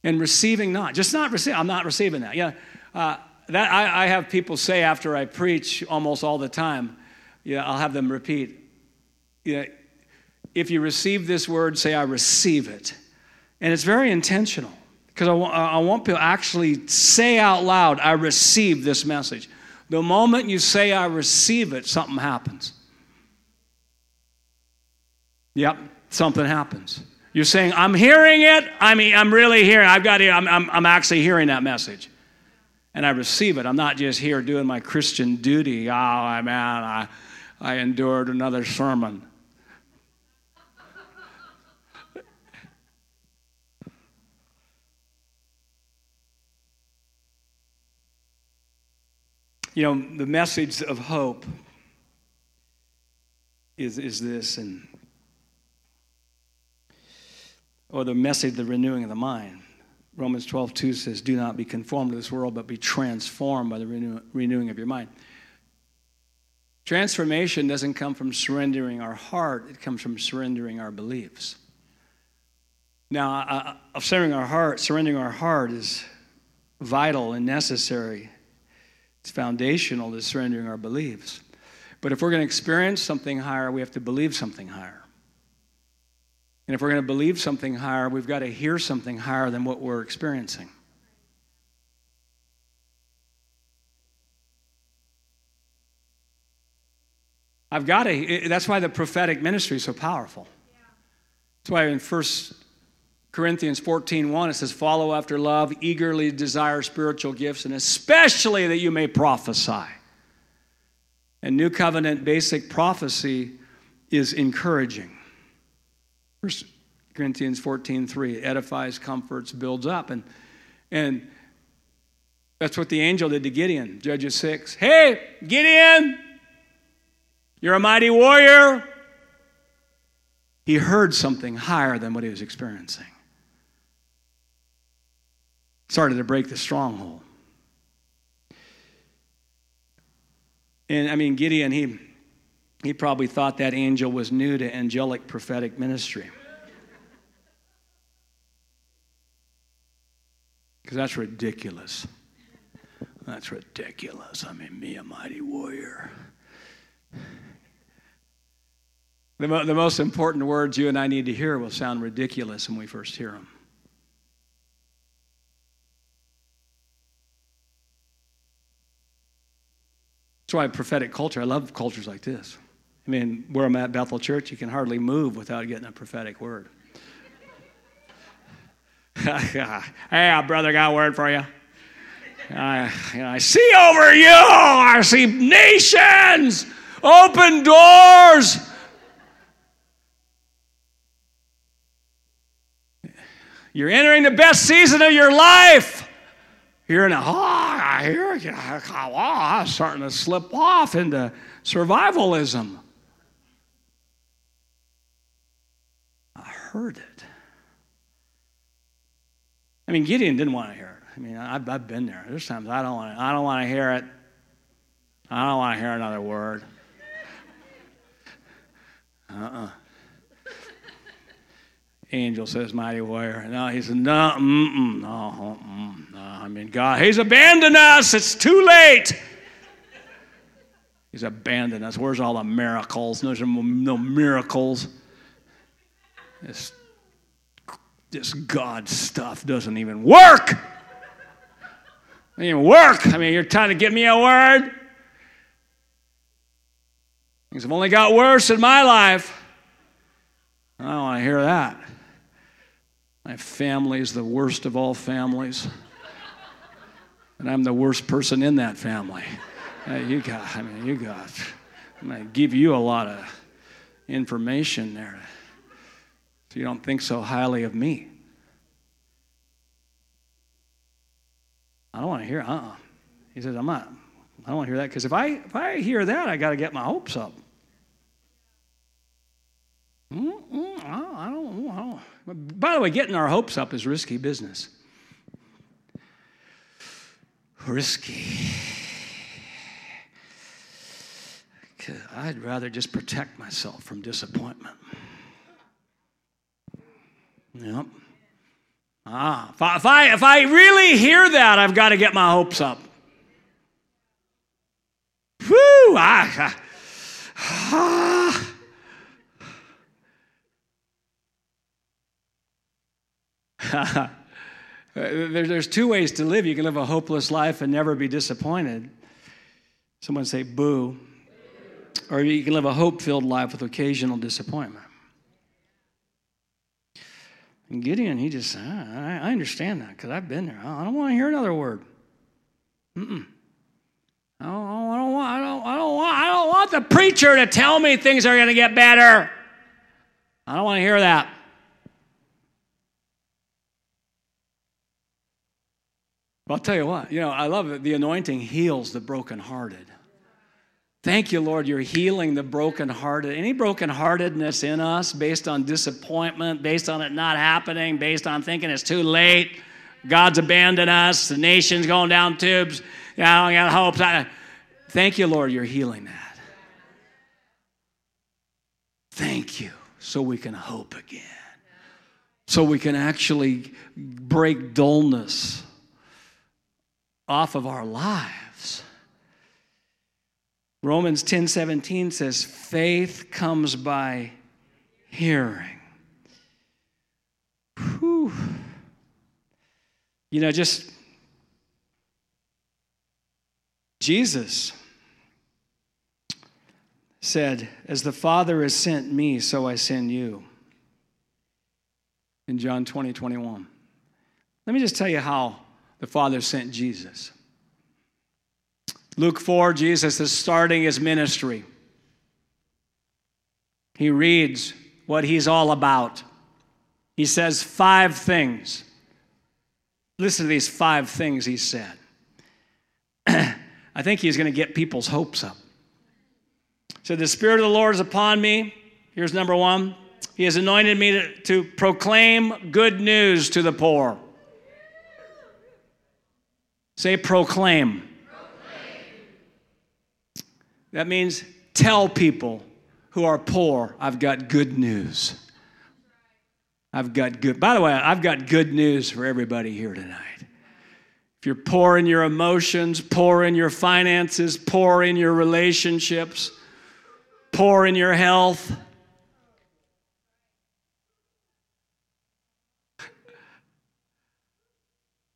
And receiving not, just not receiving. I'm not receiving that. Yeah, uh, that I, I have people say after I preach almost all the time. Yeah, I'll have them repeat. Yeah, if you receive this word, say, I receive it. And it's very intentional because I want, people actually say out loud, I receive this message. The moment you say, I receive it, something happens. Yep, something happens. You're saying, I'm hearing it. I mean, I'm really hearing. I've got to, I'm, I'm, I'm actually hearing that message. And I receive it. I'm not just here doing my Christian duty. Oh, man, I, I endured another sermon. you know, the message of hope is, is this, and or the message, the renewing of the mind. Romans 12, 2 says, Do not be conformed to this world, but be transformed by the renew- renewing of your mind. Transformation doesn't come from surrendering our heart, it comes from surrendering our beliefs. Now, uh, surrendering our heart, surrendering our heart is vital and necessary. It's foundational to surrendering our beliefs. But if we're going to experience something higher, we have to believe something higher. And if we're going to believe something higher, we've got to hear something higher than what we're experiencing. I've got to, that's why the prophetic ministry is so powerful. That's why in 1 Corinthians 14 1, it says, Follow after love, eagerly desire spiritual gifts, and especially that you may prophesy. And New Covenant basic prophecy is encouraging. First Corinthians 14, 3, edifies, comforts, builds up. And, and that's what the angel did to Gideon, Judges 6. Hey, Gideon, you're a mighty warrior. He heard something higher than what he was experiencing. Started to break the stronghold. And I mean, Gideon, he he probably thought that angel was new to angelic prophetic ministry. Because that's ridiculous. That's ridiculous. I mean, me, a mighty warrior. The, mo- the most important words you and I need to hear will sound ridiculous when we first hear them. That's why prophetic culture, I love cultures like this. I mean, where I'm at, Bethel Church, you can hardly move without getting a prophetic word. <laughs> hey, brother, got a word for you. I, I see over you, I see nations, open doors. You're entering the best season of your life. You're in a, oh, I hear you. Oh, I'm starting to slip off into survivalism. Heard it. I mean, Gideon didn't want to hear it. I mean, I've, I've been there. There's times I don't want to, I don't want to hear it. I don't want to hear another word. Uh-uh. Angel says, mighty warrior. No, he said, no, mm-mm, no, mm-mm, no. I mean, God, he's abandoned us. It's too late. He's abandoned us. Where's all the miracles? There's no miracles. This, this God stuff doesn't even work. Doesn't even work. I mean, you're trying to give me a word. Things have only got worse in my life. I don't want to hear that. My family is the worst of all families. And I'm the worst person in that family. You got, I mean, you got, I'm going to give you a lot of information there so you don't think so highly of me. I don't want to hear, uh uh He says, I'm not, I don't want to hear that because if I, if I hear that, I got to get my hopes up. I don't, I don't. By the way, getting our hopes up is risky business. Risky. I'd rather just protect myself from disappointment. Yep. Ah, if I, if I, if I really hear that, I've got to get my hopes up. Whew, I, ah. <sighs> there's two ways to live. You can live a hopeless life and never be disappointed. Someone say, boo. Or you can live a hope filled life with occasional disappointment. And Gideon, he just, ah, I, I understand that because I've been there. I don't want to hear another word. Mm-mm. I don't, I don't want, I don't, I don't want, I don't want the preacher to tell me things are going to get better. I don't want to hear that. Well, I'll tell you what, you know, I love it. The anointing heals the brokenhearted. Thank you, Lord, you're healing the brokenhearted. Any brokenheartedness in us based on disappointment, based on it not happening, based on thinking it's too late, God's abandoned us, the nation's going down tubes, I got hope. Thank you, Lord, you're healing that. Thank you, so we can hope again. So we can actually break dullness off of our lives. Romans 10 17 says, faith comes by hearing. Whew. You know, just Jesus said, As the Father has sent me, so I send you. In John 20, 21. Let me just tell you how the Father sent Jesus. Luke 4, Jesus is starting his ministry. He reads what he's all about. He says five things. Listen to these five things he said. <clears throat> I think he's going to get people's hopes up. So the Spirit of the Lord is upon me. Here's number one. He has anointed me to, to proclaim good news to the poor. Say proclaim. proclaim. That means tell people who are poor, I've got good news. I've got good, by the way, I've got good news for everybody here tonight. If you're poor in your emotions, poor in your finances, poor in your relationships, poor in your health,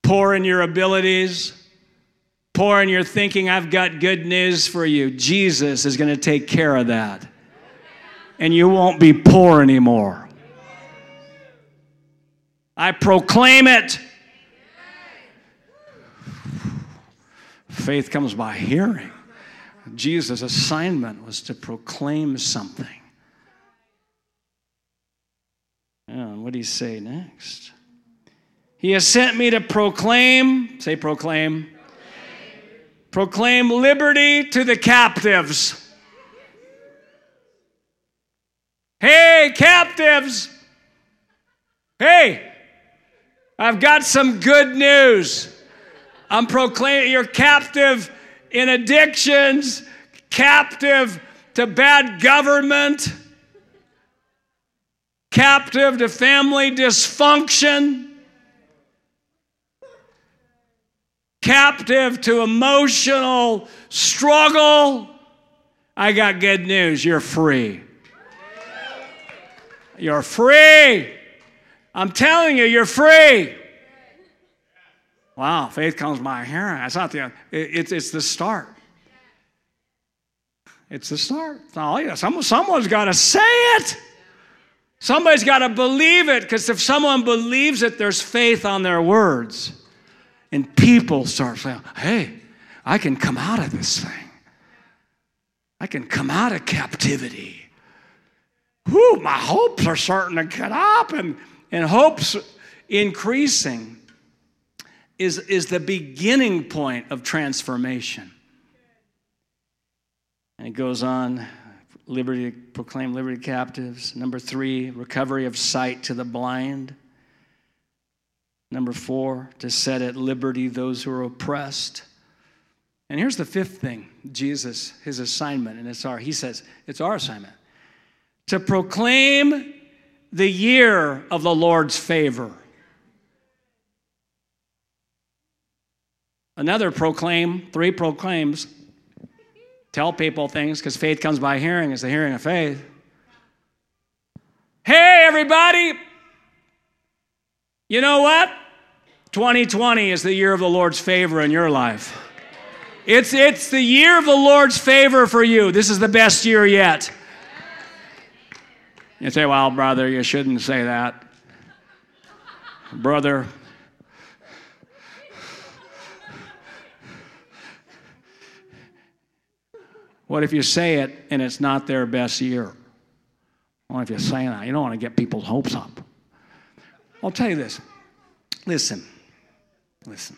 poor in your abilities, poor and you're thinking, I've got good news for you. Jesus is going to take care of that. And you won't be poor anymore. I proclaim it. Faith comes by hearing. Jesus' assignment was to proclaim something. And what did he say next? He has sent me to proclaim, say proclaim, proclaim, liberty to the captives. Hey, captives! Hey, I've got some good news. I'm proclaiming you're captive in addictions, captive to bad government, captive to family dysfunction. Captive to emotional struggle, I got good news. You're free. You're free. I'm telling you, you're free. Wow, faith comes by hearing. That's not the, it's, it's the start. It's the start. Oh, yeah, some, someone's got to say it. Somebody's got to believe it because if someone believes it, there's faith on their words and people start saying, hey, I can come out of this thing. I can come out of captivity. Whew, my hopes are starting to get up, and, and hopes increasing is, is the beginning point of transformation. And it goes on liberty, proclaim liberty captives. Number three, recovery of sight to the blind. Number four, to set at liberty those who are oppressed. And here's the fifth thing Jesus, his assignment, and it's our, he says, it's our assignment to proclaim the year of the Lord's favor. Another proclaim, three proclaims, tell people things because faith comes by hearing, is the hearing of faith. Hey, everybody! You know what? 2020 is the year of the Lord's favor in your life. It's, it's the year of the Lord's favor for you. This is the best year yet. You say, well, brother, you shouldn't say that. Brother, what if you say it and it's not their best year? What if you say that? You don't want to get people's hopes up. I'll tell you this. Listen, Listen.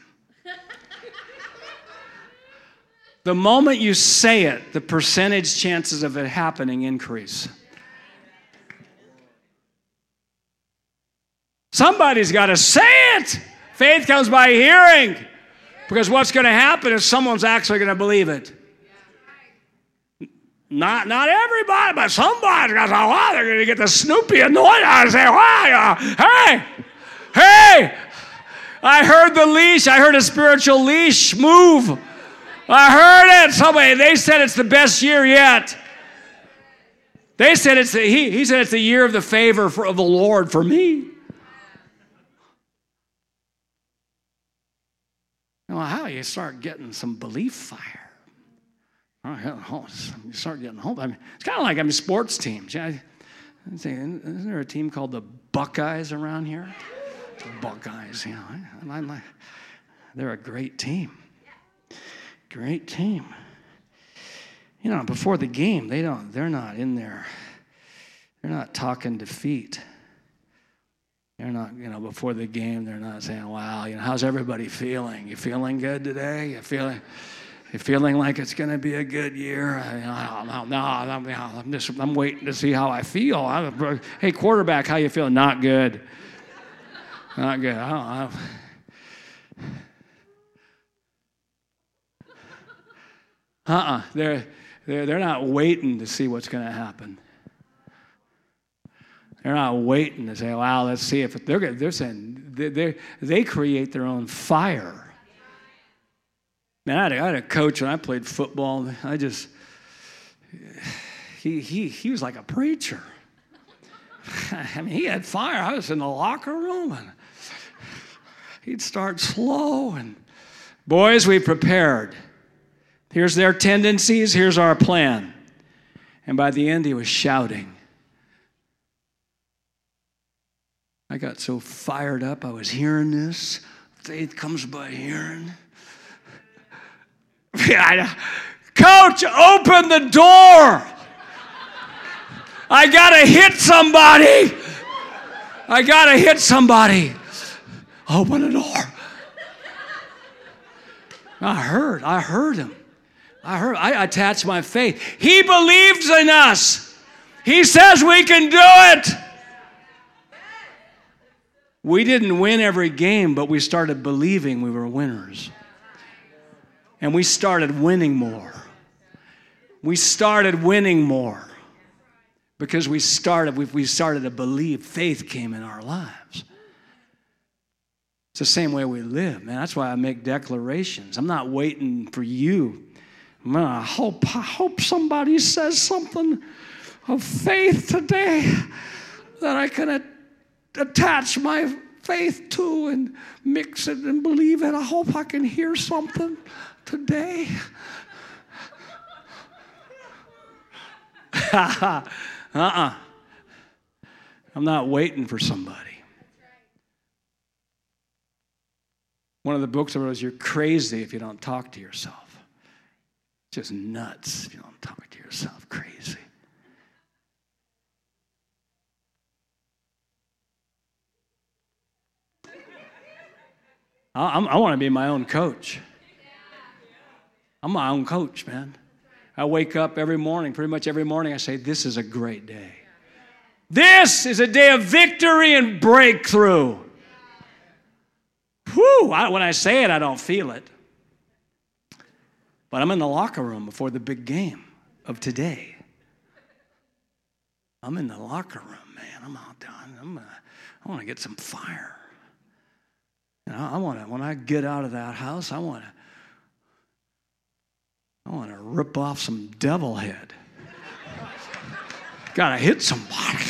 The moment you say it, the percentage chances of it happening increase. Somebody's got to say it. Faith comes by hearing. Because what's going to happen is someone's actually going to believe it. Not, not everybody, but somebody's going to say, wow, they're going to get the Snoopy anointing and say, wow, uh, hey, hey, I heard the leash. I heard a spiritual leash move. I heard it. Somebody, they said it's the best year yet. They said it's the, he, he said it's the year of the favor for, of the Lord for me. Well, how you start getting some belief fire? Oh, oh you start getting home. I mean, it's kind of like I mean, sports teams. Yeah, isn't there a team called the Buckeyes around here? The Buckeyes, you know, I, I, they're a great team. Great team. You know, before the game, they don't. They're not in there. They're not talking defeat. They're not, you know, before the game, they're not saying, wow, you know, how's everybody feeling? You feeling good today? You feeling, you feeling like it's going to be a good year? I, no, no, I'm, I'm just, I'm waiting to see how I feel. I'm, hey, quarterback, how you feeling? Not good. Not good. I don't, I uh-uh. They're, they're, they're not waiting to see what's going to happen. They're not waiting to say, wow, let's see if they're, good. they're saying, they, they create their own fire. Man, I had, a, I had a coach and I played football. I just, he, he, he was like a preacher. <laughs> I mean, he had fire. I was in the locker room and he'd start slow and, boys, we prepared. Here's their tendencies, here's our plan. And by the end, he was shouting. I got so fired up. I was hearing this. Faith comes by hearing. <laughs> Coach, open the door. I got to hit somebody. I got to hit somebody. Open the door. I heard. I heard him. I heard. I attached my faith. He believes in us. He says we can do it. We didn't win every game, but we started believing we were winners. And we started winning more. We started winning more because we started, we started to believe faith came in our lives. It's the same way we live, man. That's why I make declarations. I'm not waiting for you. Man, I hope, I hope somebody says something of faith today that I can attach my faith to and mix it and believe it. I hope I can hear something today. uh <laughs> uh-uh. uh. I'm not waiting for somebody. One of the books I wrote is You're crazy if you don't talk to yourself. Just nuts if you don't talk to yourself. Crazy. I, I want to be my own coach. I'm my own coach, man. I wake up every morning, pretty much every morning, I say, This is a great day. This is a day of victory and breakthrough. Whew, I, when I say it, I don't feel it. But I'm in the locker room before the big game of today. I'm in the locker room, man. I'm all done. I'm, uh, I want to get some fire. You know, I want to, when I get out of that house, I want to, I want to rip off some devil head. <laughs> gotta hit somebody.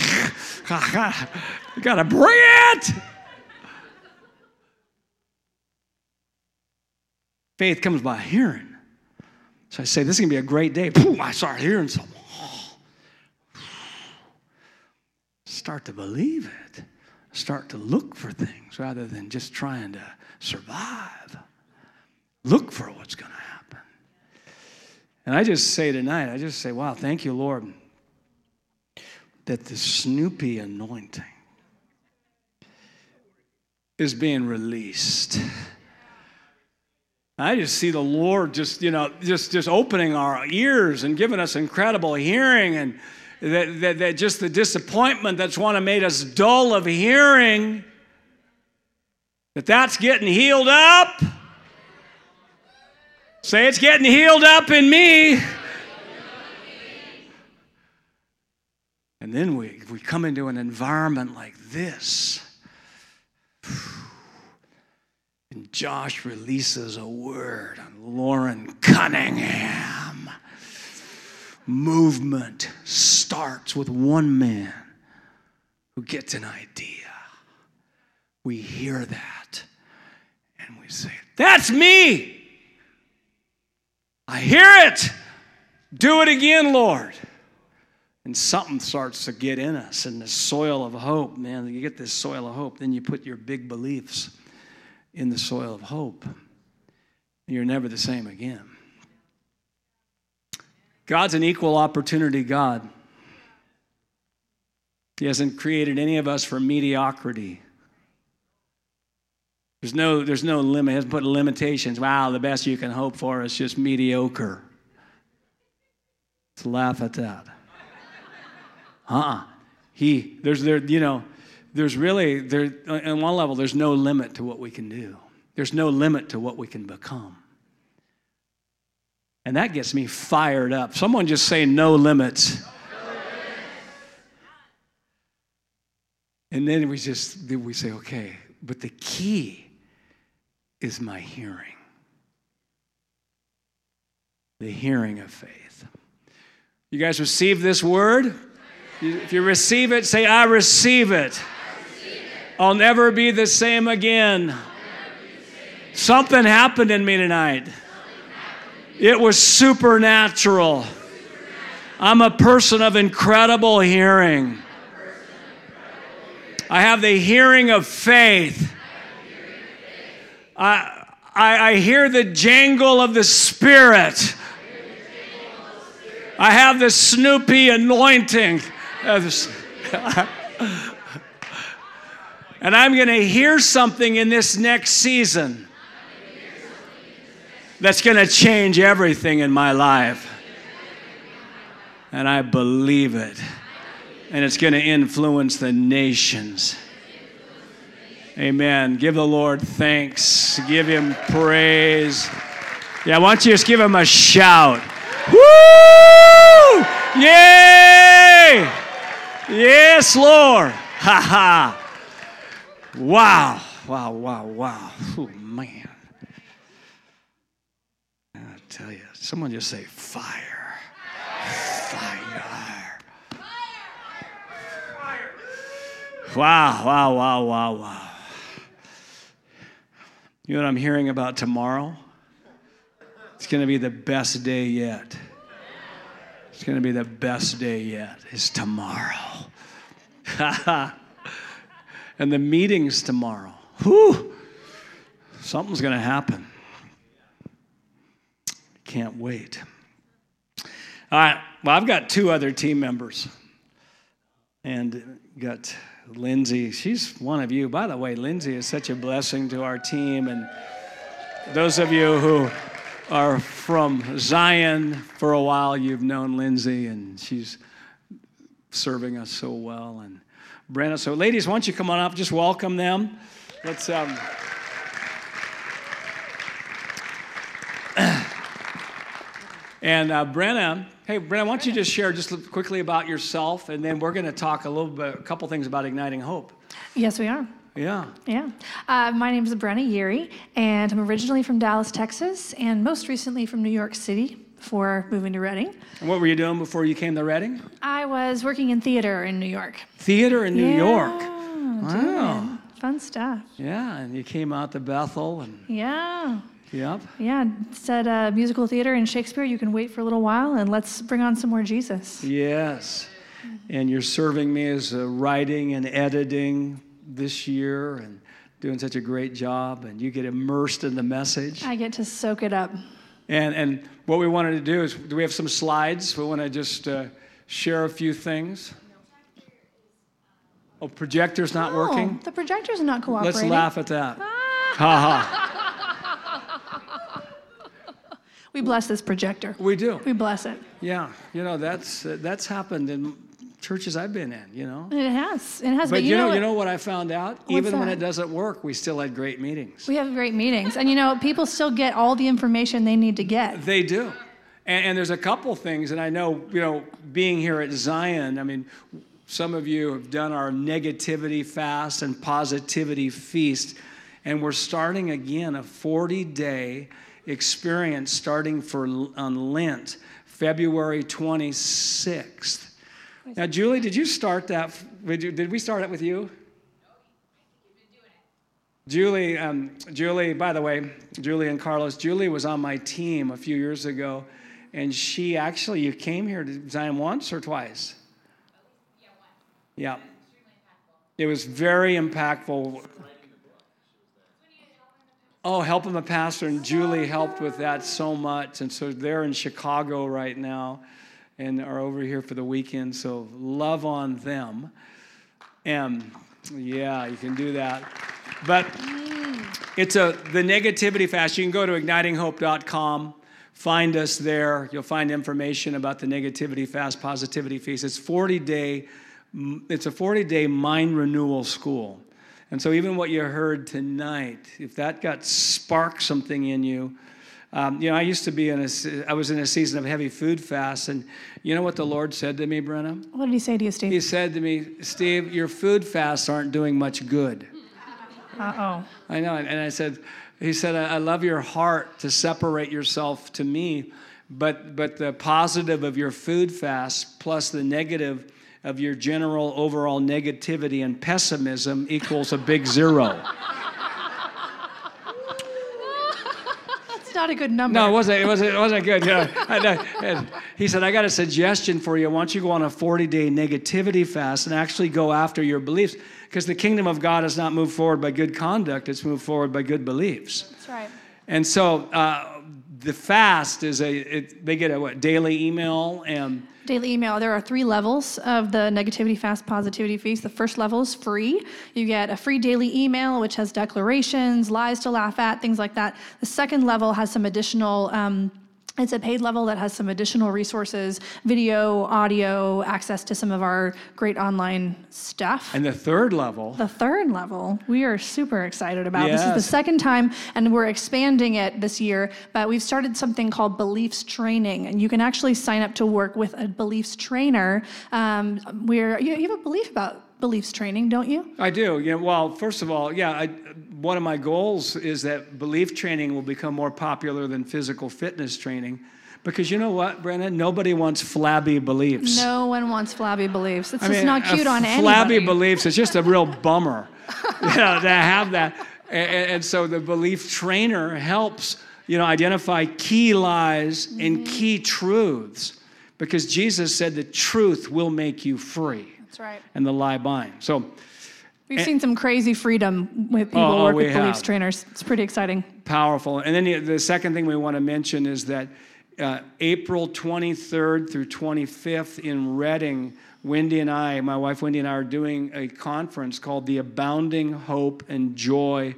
<laughs> gotta bring it. Faith comes by hearing. So I say, this is going to be a great day. Boom, I start hearing something. <sighs> Start to believe it start to look for things rather than just trying to survive. Look for what's going to happen. And I just say tonight, I just say, wow, thank you, Lord, that the Snoopy anointing is being released. I just see the Lord just, you know, just, just opening our ears and giving us incredible hearing and that, that, that just the disappointment that's one of made us dull of hearing, that that's getting healed up. Say it's getting healed up in me. And then we, we come into an environment like this. And Josh releases a word on Loren Cunningham. Movement starts with one man who gets an idea. We hear that and we say, That's me. I hear it. Do it again, Lord. And something starts to get in us in the soil of hope, man. You get this soil of hope, then you put your big beliefs in the soil of hope. You're never the same again. God's an equal opportunity God. He hasn't created any of us for mediocrity. There's no, there's no limit. He hasn't put limitations. Wow, the best you can hope for is just mediocre. Let's laugh at that. Uh-uh. He, there's there, you know, there's really, there, on one level, there's no limit to what we can do. There's no limit to what we can become. And that gets me fired up. Someone just say, no limits. And then we just, we say, okay, but the key is my hearing. The hearing of faith. You guys receive this word? If you receive it, say, I receive it. I'll never be the same again. Something happened in me tonight. It was supernatural. I'm a person of incredible hearing. I have the hearing of faith. I, I, I hear the jangle of the Spirit. I have the Snoopy anointing. <laughs> and I'm going to hear something in this next season that's going to change everything in my life. And I believe it. And it's going to influence the nations. Amen. Give the Lord thanks. Give him praise. Yeah, why don't you just give him a shout? Woo! Yay! Yes, Lord. Ha ha. Wow. Wow, wow, wow. Oh, man. I tell you, someone just say fire. Fire. Fire. fire. Wow, wow, wow, wow, wow. You know what I'm hearing about tomorrow? It's going to be the best day yet. It's going to be the best day yet. It's tomorrow. <laughs> and the meeting's tomorrow. Whew. Something's going to happen. Can't wait. All right. Well, I've got two other team members. And got Lindsay. She's one of you. By the way, Lindsay is such a blessing to our team. And those of you who are from Zion for a while, you've known Lindsay, and she's serving us so well. And Brenna. So, ladies, why don't you come on up? Just welcome them. Let's. Um, <clears throat> and uh, Brenna Hey, Brenna, why don't you just share just quickly about yourself, and then we're going to talk a little bit, a couple things about igniting hope. Yes, we are. Yeah. Yeah. Uh, my name is Brenna Yeary, and I'm originally from Dallas, Texas, and most recently from New York City before moving to Redding. And what were you doing before you came to Redding? I was working in theater in New York. Theater in New yeah, York. Wow. Fun stuff. Yeah, and you came out to Bethel and. Yeah. Yep. Yeah, said uh, musical theater and Shakespeare, you can wait for a little while and let's bring on some more Jesus. Yes. And you're serving me as writing and editing this year and doing such a great job, and you get immersed in the message. I get to soak it up. And, and what we wanted to do is, do we have some slides? We want to just uh, share a few things. Oh, projector's not oh, working? The projector's not cooperating. Let's laugh at that. <laughs> Ha ha. We bless this projector. We do. We bless it. Yeah, you know that's uh, that's happened in churches I've been in. You know. It has. It has. But you know, what? you know what I found out? Even when it doesn't work, we still had great meetings. we have great meetings, and you know, people still get all the information they need to get. They do. And, and there's a couple things, and I know, you know, being here at Zion, I mean, some of you have done our negativity fast and positivity feast, and we're starting again a 40 day experience starting for on Lent, February 26th. Now, Julie, did you start that? Did, you, did we start it with you? Julie, um, Julie, by the way, Julie and Carlos, Julie was on my team a few years ago, and she actually, you came here to Zion once or twice? Yeah. It was very impactful. Oh, Help, I'm a Pastor, and Julie helped with that so much. And so they're in Chicago right now and are over here for the weekend. So love on them. And yeah, you can do that. But it's a the negativity fast. You can go to ignitinghope.com, find us there. You'll find information about the negativity fast, positivity feast. It's 40 day. It's a 40 day mind renewal school. And so, even what you heard tonight, if that got sparked something in you, um, you know, I used to be in a, I was in a season of heavy food fast, and you know what the Lord said to me, Brenna? What did he say to you, Steve? He said to me, Steve, your food fasts aren't doing much good. Uh oh. I know, and I said, he said, I love your heart to separate yourself to me, but but the positive of your food fast plus the negative of your general overall negativity and pessimism equals a big zero. <laughs> not a good number. No, it wasn't. It wasn't. It wasn't good. Yeah. <laughs> he said, "I got a suggestion for you. Why don't you go on a 40-day negativity fast and actually go after your beliefs? Because the kingdom of God is not moved forward by good conduct; it's moved forward by good beliefs." That's right. And so, uh, the fast is a. It, they get a what daily email and. Daily email. There are three levels of the negativity fast positivity feast. The first level is free. You get a free daily email, which has declarations, lies to laugh at, things like that. The second level has some additional. Um, it's a paid level that has some additional resources, video, audio, access to some of our great online stuff. And the third level. The third level, we are super excited about. This is the second time, and we're expanding it this year. But we've started something called Beliefs Training, and you can actually sign up to work with a beliefs trainer. Um, where you, you have a belief about beliefs training, don't you? I do. Yeah. Well, first of all, yeah. I, one of my goals is that belief training will become more popular than physical fitness training, because you know what, Brenna? Nobody wants flabby beliefs. No one wants flabby beliefs. It's I just mean, not cute on anybody. Flabby beliefs. It's just a real <laughs> bummer, you know, to have that. And, and so the belief trainer helps, you know, identify key lies Mm-hmm. and key truths, because Jesus said the truth will make you free, That's right. and the lie bind. So. We've seen some crazy freedom with people Oh, who work with beliefs trainers. It's pretty exciting. powerful. And then the, the second thing we want to mention is that uh, April 23rd through 25th in Redding, Wendy and I, my wife Wendy and I, are doing a conference called the Abounding Hope and Joy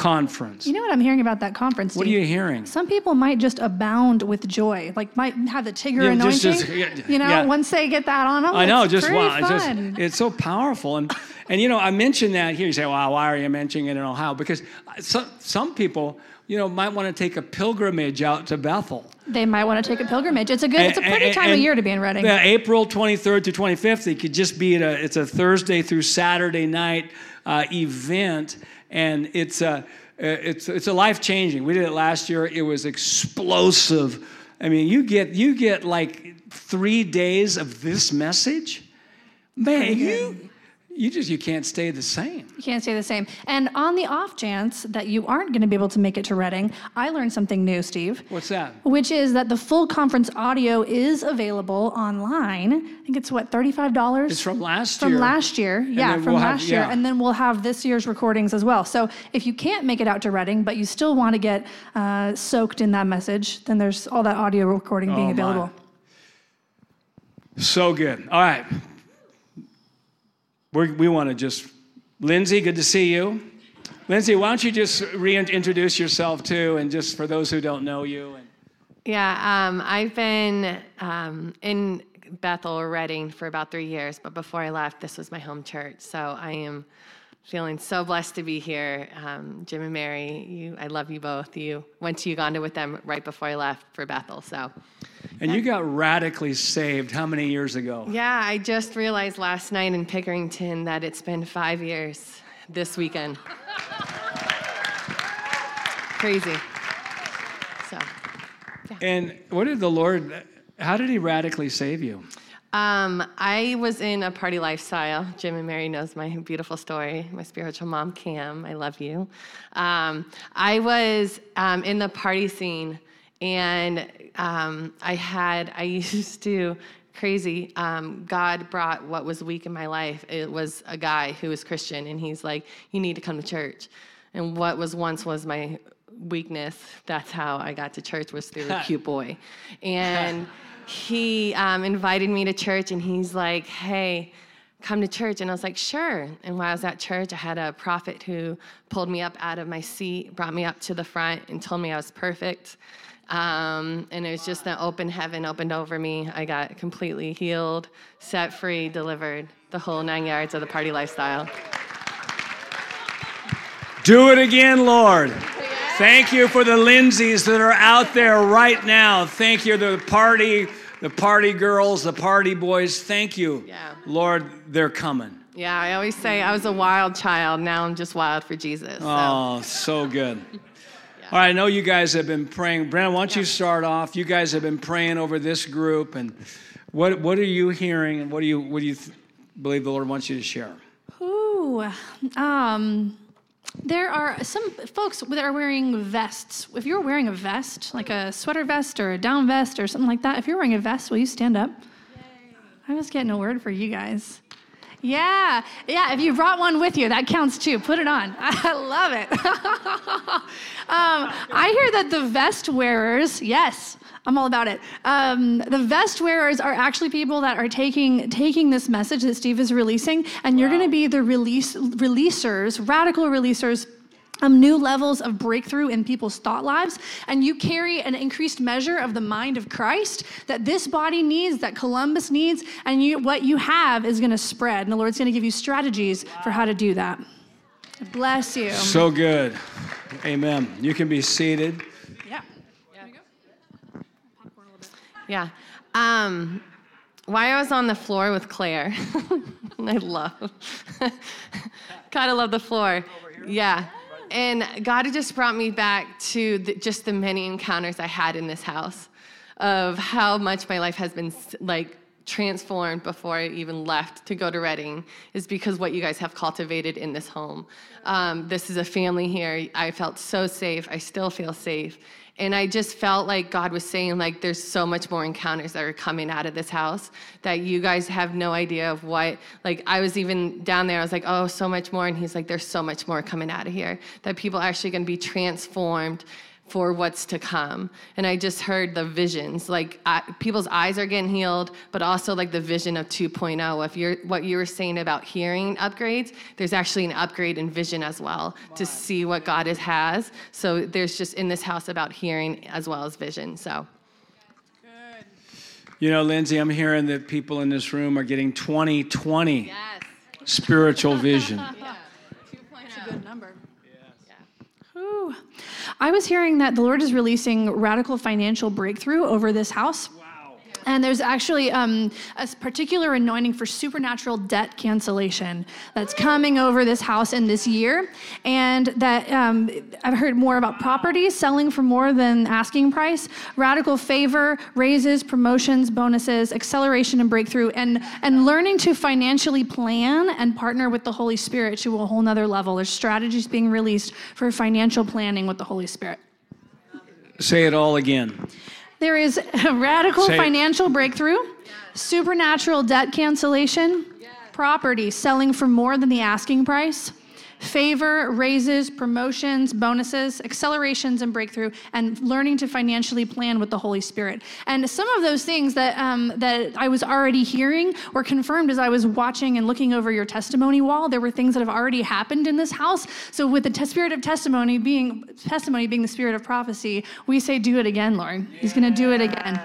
Conference. You know what I'm hearing about that conference? what are you hearing? Some people might just abound with joy, like might have the Tigger Yeah, anointing. just- <laughs> just- you know, yeah. once they get that on them, I know, it's just wow, it's just it's so powerful, and and you know I mentioned that here. You say, "Wow, why are you mentioning it in Ohio?" Because some some people, you know, might want to take a pilgrimage out to Bethel. they might want to take a pilgrimage. It's a good, it's a pretty and- time of year to be in Redding. Yeah, April 23rd to 25th. It could just be a, it's a Thursday through Saturday night uh, event, and it's a, it's, it's a life changing. We did it last year. It was explosive. I mean, you get you get like three days of this message, man. You you just you can't stay the same. You can't stay the same. And on the off chance that you aren't going to be able to make it to Redding, I learned something new, Steve. What's that? Which is that the full conference audio is available online. I think it's what thirty-five dollars. It's from last from year. last year. Yeah, from we'll have- last year, yeah. and then we'll have this year's recordings as well. So if you can't make it out to Redding, but you still want to get uh, soaked in that message, then there's all that audio recording being Oh, my. available. So good. All right. We're, we want to just, Lindsay, good to see you. Lindsay, why don't you just reintroduce yourself too, and just for those who don't know you. And, Yeah, um, I've been um, in Bethel or Redding for about three years, but before I left, this was my home church. So I am feeling so blessed to be here. Um, Jim and Mary, you, I love you both. You went to Uganda with them right before I left for Bethel. So, And you got radically saved how many years ago? yeah, I just realized last night in Pickerington that it's been five years this weekend. Crazy. So, And what did the Lord, how did He radically save you? Um, I was in a party lifestyle. Jim and Mary knows my beautiful story. My spiritual mom, Cam, I love you. Um, I was um, in the party scene, and um, I had I <laughs> used to crazy. Um, God brought what was weak in my life. It was a guy who was Christian, and he's like, "You need to come to church." And what was once was my weakness. That's how I got to church was through a <laughs> cute boy, and he um, invited me to church and he's like, hey, come to church. And I was like, sure. And while I was at church, I had a prophet who pulled me up out of my seat, brought me up to the front, and told me I was perfect. Um, and it was just an open heaven opened over me. I got completely healed, set free, delivered the whole nine yards of the party lifestyle. Do it again, Lord. Thank you for the Lindsays that are out there right now. Thank you, the party, the party girls, the party boys. Thank you. Yeah. Lord, they're coming. Yeah, I always say I was a wild child. Now I'm just wild for Jesus. So. Oh, so good. All right, I know you guys have been praying. Brandon, why don't you start off? You guys have been praying over this group, and what what are you hearing, and what do you what do you th- believe the Lord wants you to share? Ooh, um, there are some folks that are wearing vests. If you're wearing a vest, like a sweater vest or a down vest or something like that, if you're wearing a vest, will you stand up? I was getting a word for you guys. Yeah, yeah, if you brought one with you, that counts too. Put it on. <laughs> I love it. <laughs> um, I hear that the vest wearers, yes, I'm all about it. Um, the vest wearers are actually people that are taking taking this message that Steve is releasing, and you're going to be the release releasers, radical releasers um, new levels of breakthrough in people's thought lives, and you carry an increased measure of the mind of Christ that this body needs, that Columbus needs, and you, what you have is going to spread. And the Lord's going to give you strategies for how to do that. Bless you. So good. Amen. You can be seated. yeah. Yeah. Um, while I was on the floor with Claire, <laughs> I love, <laughs> gotta love the floor. Yeah. And God just brought me back to the, just the many encounters I had in this house of how much my life has been like transformed before I even left to go to Redding is because what you guys have cultivated in this home. Um, this is a family here. I felt so safe. I still feel safe. And I just felt like God was saying, like, there's so much more encounters that are coming out of this house that you guys have no idea of what. Like, I was even down there, I was like, oh, so much more. And he's like, there's so much more coming out of here. That people are actually going to be transformed for what's to come. And I just heard the visions, like I, people's eyes are getting healed, but also like the vision of 2.0. If you're what you were saying about hearing upgrades, there's actually an upgrade in vision as well to see what God is, has. So there's just in this house about hearing as well as vision. So. You know, Lindsay, I'm hearing that people in this room are getting 2020 Yes. spiritual vision. <laughs> Good number. Ooh. I was hearing that the Lord is releasing radical financial breakthrough over this house. And there's actually um, a particular anointing for supernatural debt cancellation that's coming over this house in this year. And that um, I've heard more about properties selling for more than asking price, radical favor, raises, promotions, bonuses, acceleration and breakthrough, and, and learning to financially plan and partner with the Holy Spirit to a whole nother level. There's strategies being released for financial planning with the Holy Spirit. Say it all again. There is a <laughs> radical Say it. financial breakthrough, supernatural debt cancellation, property selling for more than the asking price, favor, raises, promotions, bonuses, accelerations, and breakthrough, and learning to financially plan with the Holy Spirit. And some of those things that, um, that I was already hearing were confirmed as I was watching and looking over your testimony wall. There were things that have already happened in this house. So, with the te- spirit of testimony being testimony being the spirit of prophecy, we say, "Do it again, Lord." He's going to do it again.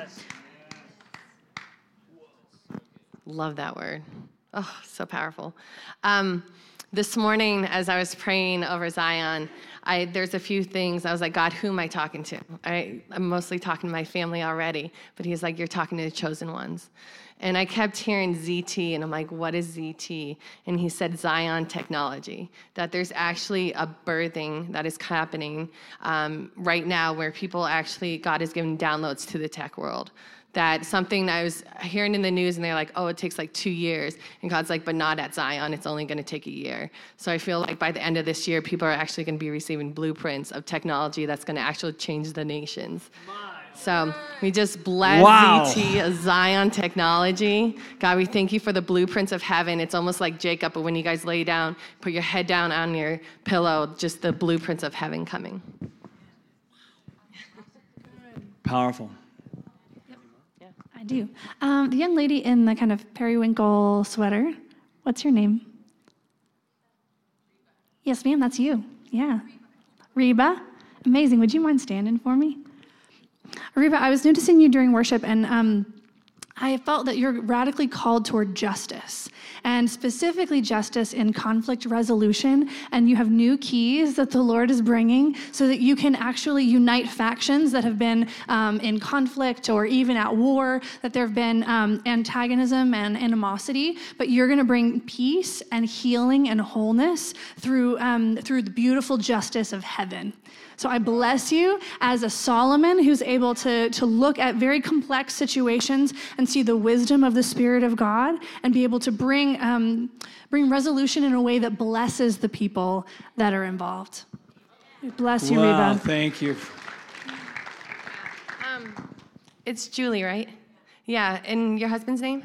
Love that word. Oh, so powerful. Um, this morning, as I was praying over Zion, I, there's a few things. I was like, God, who am I talking to? I, I'm mostly talking to my family already, but He's like, You're talking to the chosen ones. And I kept hearing ZT, and I'm like, What is ZT? And He said, Zion technology. That there's actually a birthing that is happening um, right now where people actually, God is giving downloads to the tech world that something I was hearing in the news and they're like, oh, it takes like two years. And God's like, but not at Zion, it's only gonna take a year. So I feel like by the end of this year, people are actually gonna be receiving blueprints of technology that's gonna actually change the nations. So we just bless Wow. ZT, Zion technology. God, we thank you for the blueprints of heaven. It's almost like Jacob, but when you guys lay down, put your head down on your pillow, just the blueprints of heaven coming. Powerful. I do. Um, the young lady in the kind of periwinkle sweater, what's your name? Yes, ma'am, that's you. Yeah. Reba. Amazing. Would you mind standing for me? Reba, I was noticing you during worship, and um, I felt that you're radically called toward justice, and specifically justice in conflict resolution. And you have new keys that the Lord is bringing so that you can actually unite factions that have been um, in conflict or even at war, that there have been um, antagonism and animosity. But you're going to bring peace and healing and wholeness through, um, through the beautiful justice of heaven. So I bless you as a Solomon who's able to, to look at very complex situations and see the wisdom of the Spirit of God and be able to bring, um, bring resolution in a way that blesses the people that are involved. Bless you, Wow, Reba. thank you. It's Julie, right? Yeah, and your husband's name?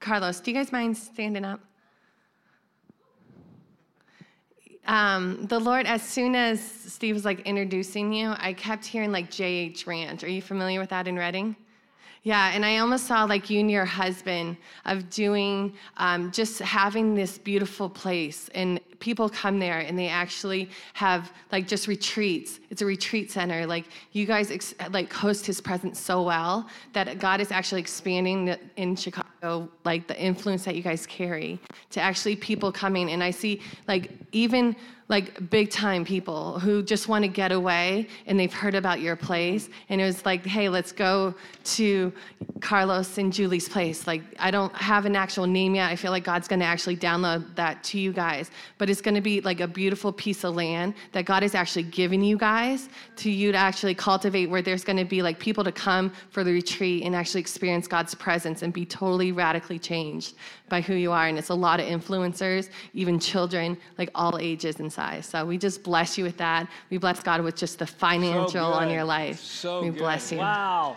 Carlos. Do you guys mind standing up? Um, the Lord, as soon as Steve was like introducing you, I kept hearing like J.H. Ranch. Are you familiar with that in Redding? Yeah, and I almost saw like you and your husband of doing um, just having this beautiful place, and people come there and they actually have like just retreats. It's a retreat center. Like you guys ex- like host His presence so well that God is actually expanding the- in Chicago, like the influence that you guys carry to actually people coming. And I see like even like big time people who just want to get away and they've heard about your place. And it was like hey let's go to carlos and julie's place. Like i don't have an actual name yet. I feel like god's going to actually download that to you guys. But it's going to be like a beautiful piece of land that god is actually giving you guys to you to actually cultivate where there's going to be like people to come for the retreat and actually experience god's presence and be totally radically changed by who you are and it's a lot of influencers even children like all ages and size so we just bless you with that we bless god with just the financial on your life So we good. bless you Wow.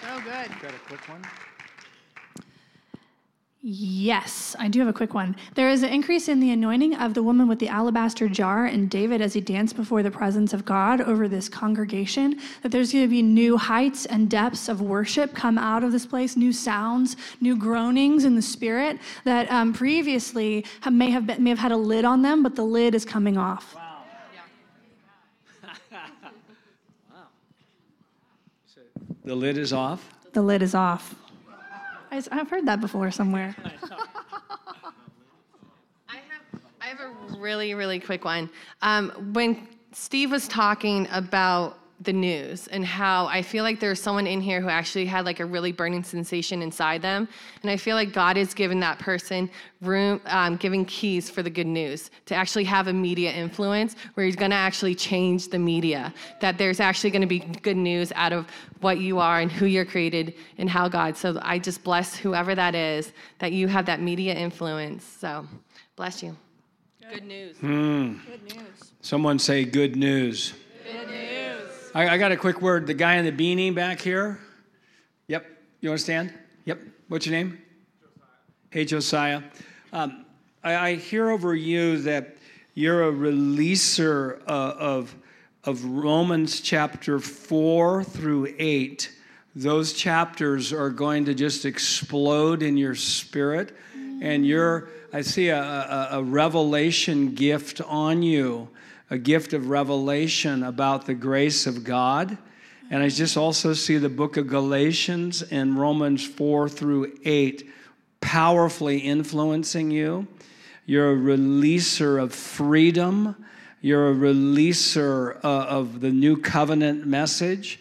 So good. Got a quick one? Yes, I do have a quick one. There is an increase in the anointing of the woman with the alabaster jar and David as he danced before the presence of God over this congregation. That there's going to be new heights and depths of worship come out of this place, new sounds, new groanings in the spirit that um, previously have, may have been, may have had a lid on them, but the lid is coming off. Wow. <laughs> The lid is off. The lid is off. I- I've heard that before somewhere. <laughs> I have, I have a really, really quick one. Um, when Steve was talking about the news and how I feel like there's someone in here who actually had like a really burning sensation inside them, and I feel like God is giving that person room, um, giving keys for the good news to actually have a media influence where He's going to actually change the media. That there's actually going to be good news out of what you are and who you're created and how God. So I just bless whoever that is that you have that media influence. So bless you. Good news. Good news. Someone say good news. Good news. I, I got a quick word. The guy in the beanie back here. Yep. You understand? Yep. What's your name? Josiah. Hey, Josiah. Um, I, I hear over you that you're a releaser uh, of, of Romans chapter 4 through 8. Those chapters are going to just explode in your spirit. And you're, I see a, a, a revelation gift on you, a gift of revelation about the grace of God. And I just also see the book of Galatians and Romans 4 through 8 powerfully influencing you. You're a releaser of freedom. You're a releaser uh, of the new covenant message.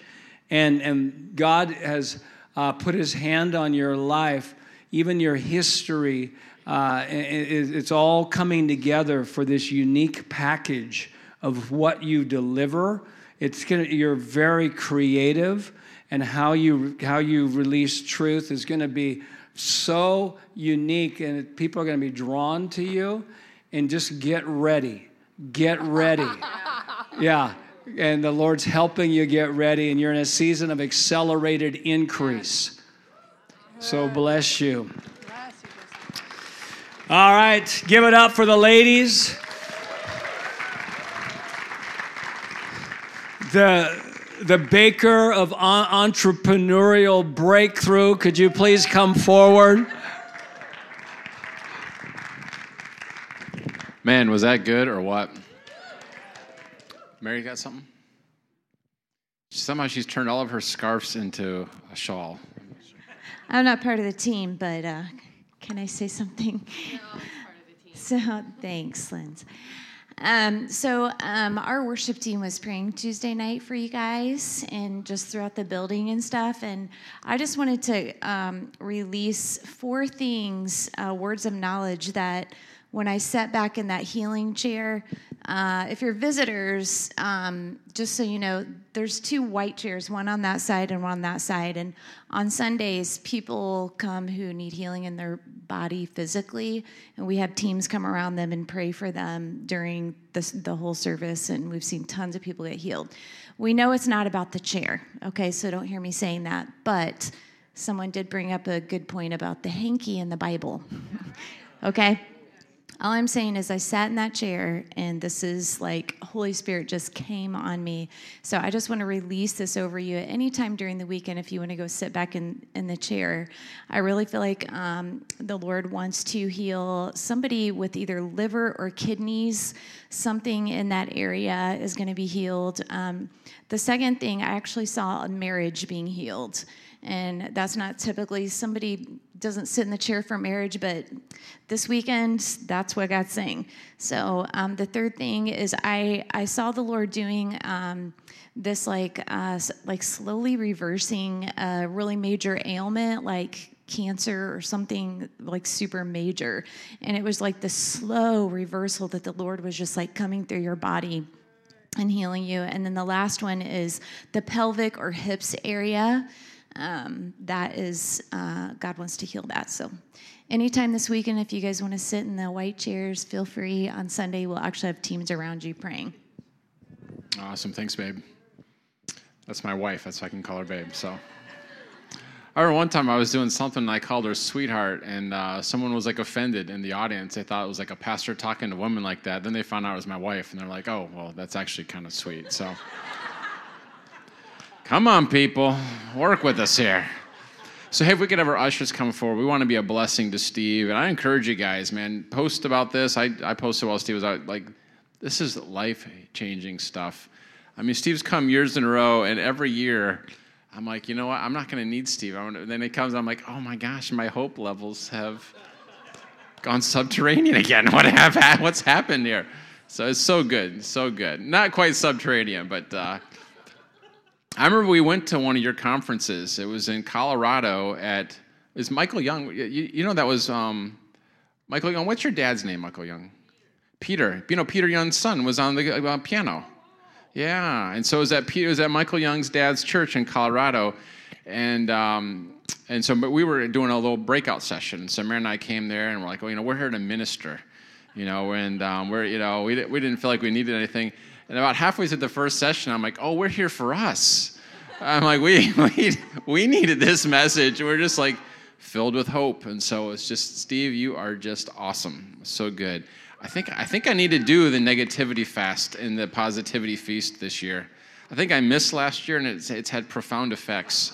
And, and God has uh, put his hand on your life, even your history. Uh, it, it's all coming together for this unique package of what you deliver. It's gonna, you're very creative, and how you, how you release truth is going to be so unique, and people are going to be drawn to you. And just get ready. Get ready. <laughs> Yeah. And the Lord's helping you get ready, and you're in a season of accelerated increase. So bless you. All right, give it up for the ladies. The the baker of entrepreneurial breakthrough. Could you please come forward? Man, was that good or what? Mary got something? Somehow she's turned all of her scarves into a shawl. I'm not part of the team, but uh, can I say something? No, so thanks, Linz. Um, so um, our worship team was praying Tuesday night for you guys and just throughout the building and stuff. And I just wanted to um, release four things, uh, words of knowledge that when I sat back in that healing chair, uh, if you're visitors, um, just so you know, there's two white chairs, one on that side and one on that side. And on Sundays, people come who need healing in their body physically, and we have teams come around them and pray for them during the, the whole service. And we've seen tons of people get healed. We know it's not about the chair, okay? So don't hear me saying that. But someone did bring up a good point about the hanky in the Bible, <laughs> okay? All I'm saying is, I sat in that chair, and this is like Holy Spirit just came on me. So I just want to release this over you at any time during the weekend if you want to go sit back in, in the chair. I really feel like um, the Lord wants to heal somebody with either liver or kidneys. Something in that area is going to be healed. Um, the second thing, I actually saw a marriage being healed. And that's not typically somebody doesn't sit in the chair for marriage, but this weekend, that's what God's saying. So um, the third thing is I, I saw the Lord doing um, this like uh, like slowly reversing a really major ailment like cancer or something like super major. And it was like the slow reversal that the Lord was just like coming through your body and healing you. And then the last one is the pelvic or hips area um, that is, uh, God wants to heal that. So, anytime this weekend, if you guys want to sit in the white chairs, feel free. On Sunday, we'll actually have teams around you praying. Awesome. Thanks, babe. That's my wife. That's why I can call her babe. So. I remember one time I was doing something and I called her sweetheart, and uh, someone was like offended in the audience. They thought it was like a pastor talking to women like that. Then they found out it was my wife, and they're like, "Oh, well, that's actually kind of sweet." So. Come on, people, work with us here. So, hey, if we could have our ushers come forward, we want to be a blessing to Steve. And I encourage you guys, man, post about this. I, I posted while Steve was out. Like, this is life changing stuff. I mean, Steve's come years in a row, and every year, I'm like, you know what? I'm not going to need Steve. To, then it comes, I'm like, oh my gosh, my hope levels have gone subterranean again. What have, what's happened here? So it's so good, so good. Not quite subterranean, but uh, I remember we went to one of your conferences. It was in Colorado at is Michael Young. You, you know that was um, Michael Young. What's your dad's name, Michael Young? Peter. You know Peter Young's son was on the uh, piano. Yeah, and so was at Peter. Was at Michael Young's dad's church in Colorado, and um, and so but we were doing a little breakout session. So Mary and I came there, and we're like, well, you know, we're here to minister, you know, and um, we're you know we we didn't feel like we needed anything. And about halfway through the first session, I'm like, oh, we're here for us. I'm like, we, <laughs> we, we needed this message. We're just like, filled with hope. And so it's just, Steve, you are just awesome. So good. I think, I think I need to do the negativity fast and the positivity feast this year. I think I missed last year and it's, it's had profound effects.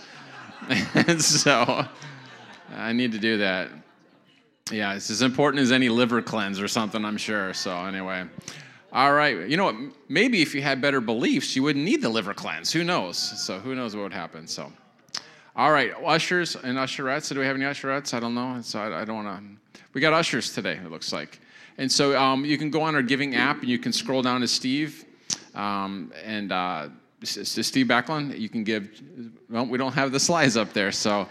<laughs> and so I need to do that. Yeah, it's as important as any liver cleanse or something, I'm sure. So, anyway. All right. You know what? Maybe if you had better beliefs, you wouldn't need the liver cleanse. Who knows? So, who knows what would happen? So, all right. Ushers and usherettes. Do we have any usherettes? I don't know. So, I, I don't want to. We got ushers today, it looks like. And so, um, you can go on our giving app and you can scroll down to Steve. Um, and uh, Steve Backlund, you can give. Well, we don't have the slides up there. So,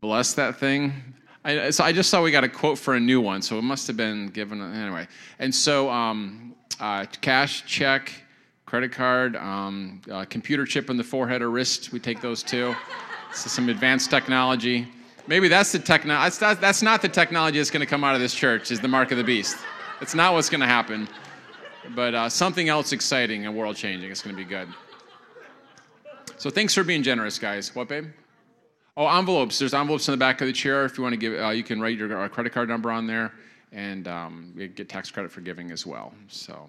bless that thing. I, so I just saw we got a quote for a new one, so it must have been given anyway. And so, um, uh, cash, check, credit card, um, uh, computer chip in the forehead or wrist, we take those too. so some advanced technology. Maybe that's the technology. That's, that, that's not the technology that's going to come out of this church. Is the mark of the beast? It's not what's going to happen. But uh, something else exciting and world changing. It's going to be good. So thanks for being generous, guys. What, babe? Oh, envelopes. There's envelopes in the back of the chair. If you want to give, uh, you can write your uh, credit card number on there, and um, you get tax credit for giving as well. So,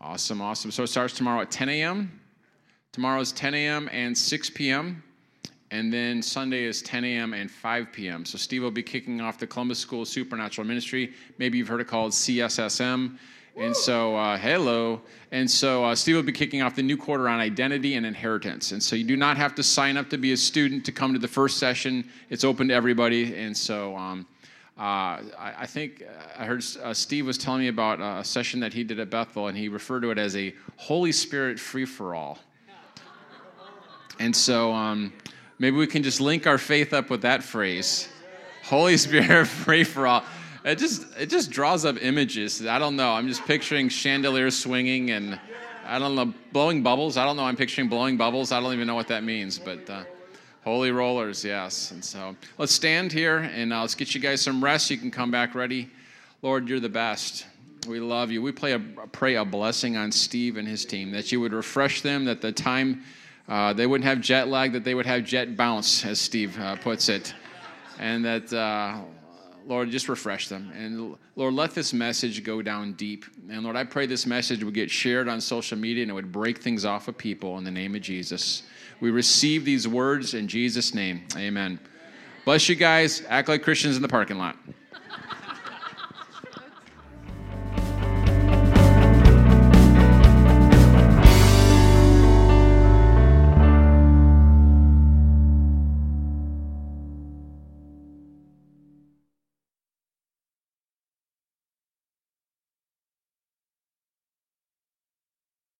awesome, awesome. So it starts tomorrow at 10 a.m. Tomorrow is 10 a.m. and 6 p.m. And then Sunday is 10 a.m. and 5 p.m. So Steve will be kicking off the Columbus School Supernatural Ministry. Maybe you've heard it called CSSM. And so, uh, hello. And so, uh, Steve will be kicking off the new quarter on identity and inheritance. And so, you do not have to sign up to be a student to come to the first session. It's open to everybody. And so, um, uh, I, I, think uh, I heard uh, Steve was telling me about a session that he did at Bethel, and he referred to it as a Holy Spirit free for all. And so, um, maybe we can just link our faith up with that phrase Holy Spirit <laughs> free for all it just it just draws up images. I don't know. I'm just picturing chandeliers swinging and I don't know blowing bubbles. I don't know. I'm picturing blowing bubbles. I don't even know what that means, but. Uh, Holy rollers, yes. And so let's stand here and uh, let's get you guys some rest. You can come back ready. Lord, you're the best. We love you. We a, pray a blessing on Steve and his team that you would refresh them, that the time uh, they wouldn't have jet lag, that they would have jet bounce, as Steve uh, puts it, and that uh, Lord, just refresh them. And Lord, let this message go down deep. And Lord, I pray this message would get shared on social media and it would break things off of people in the name of Jesus. We receive these words in Jesus' name. Amen. Bless you guys. Act like Christians in the parking lot.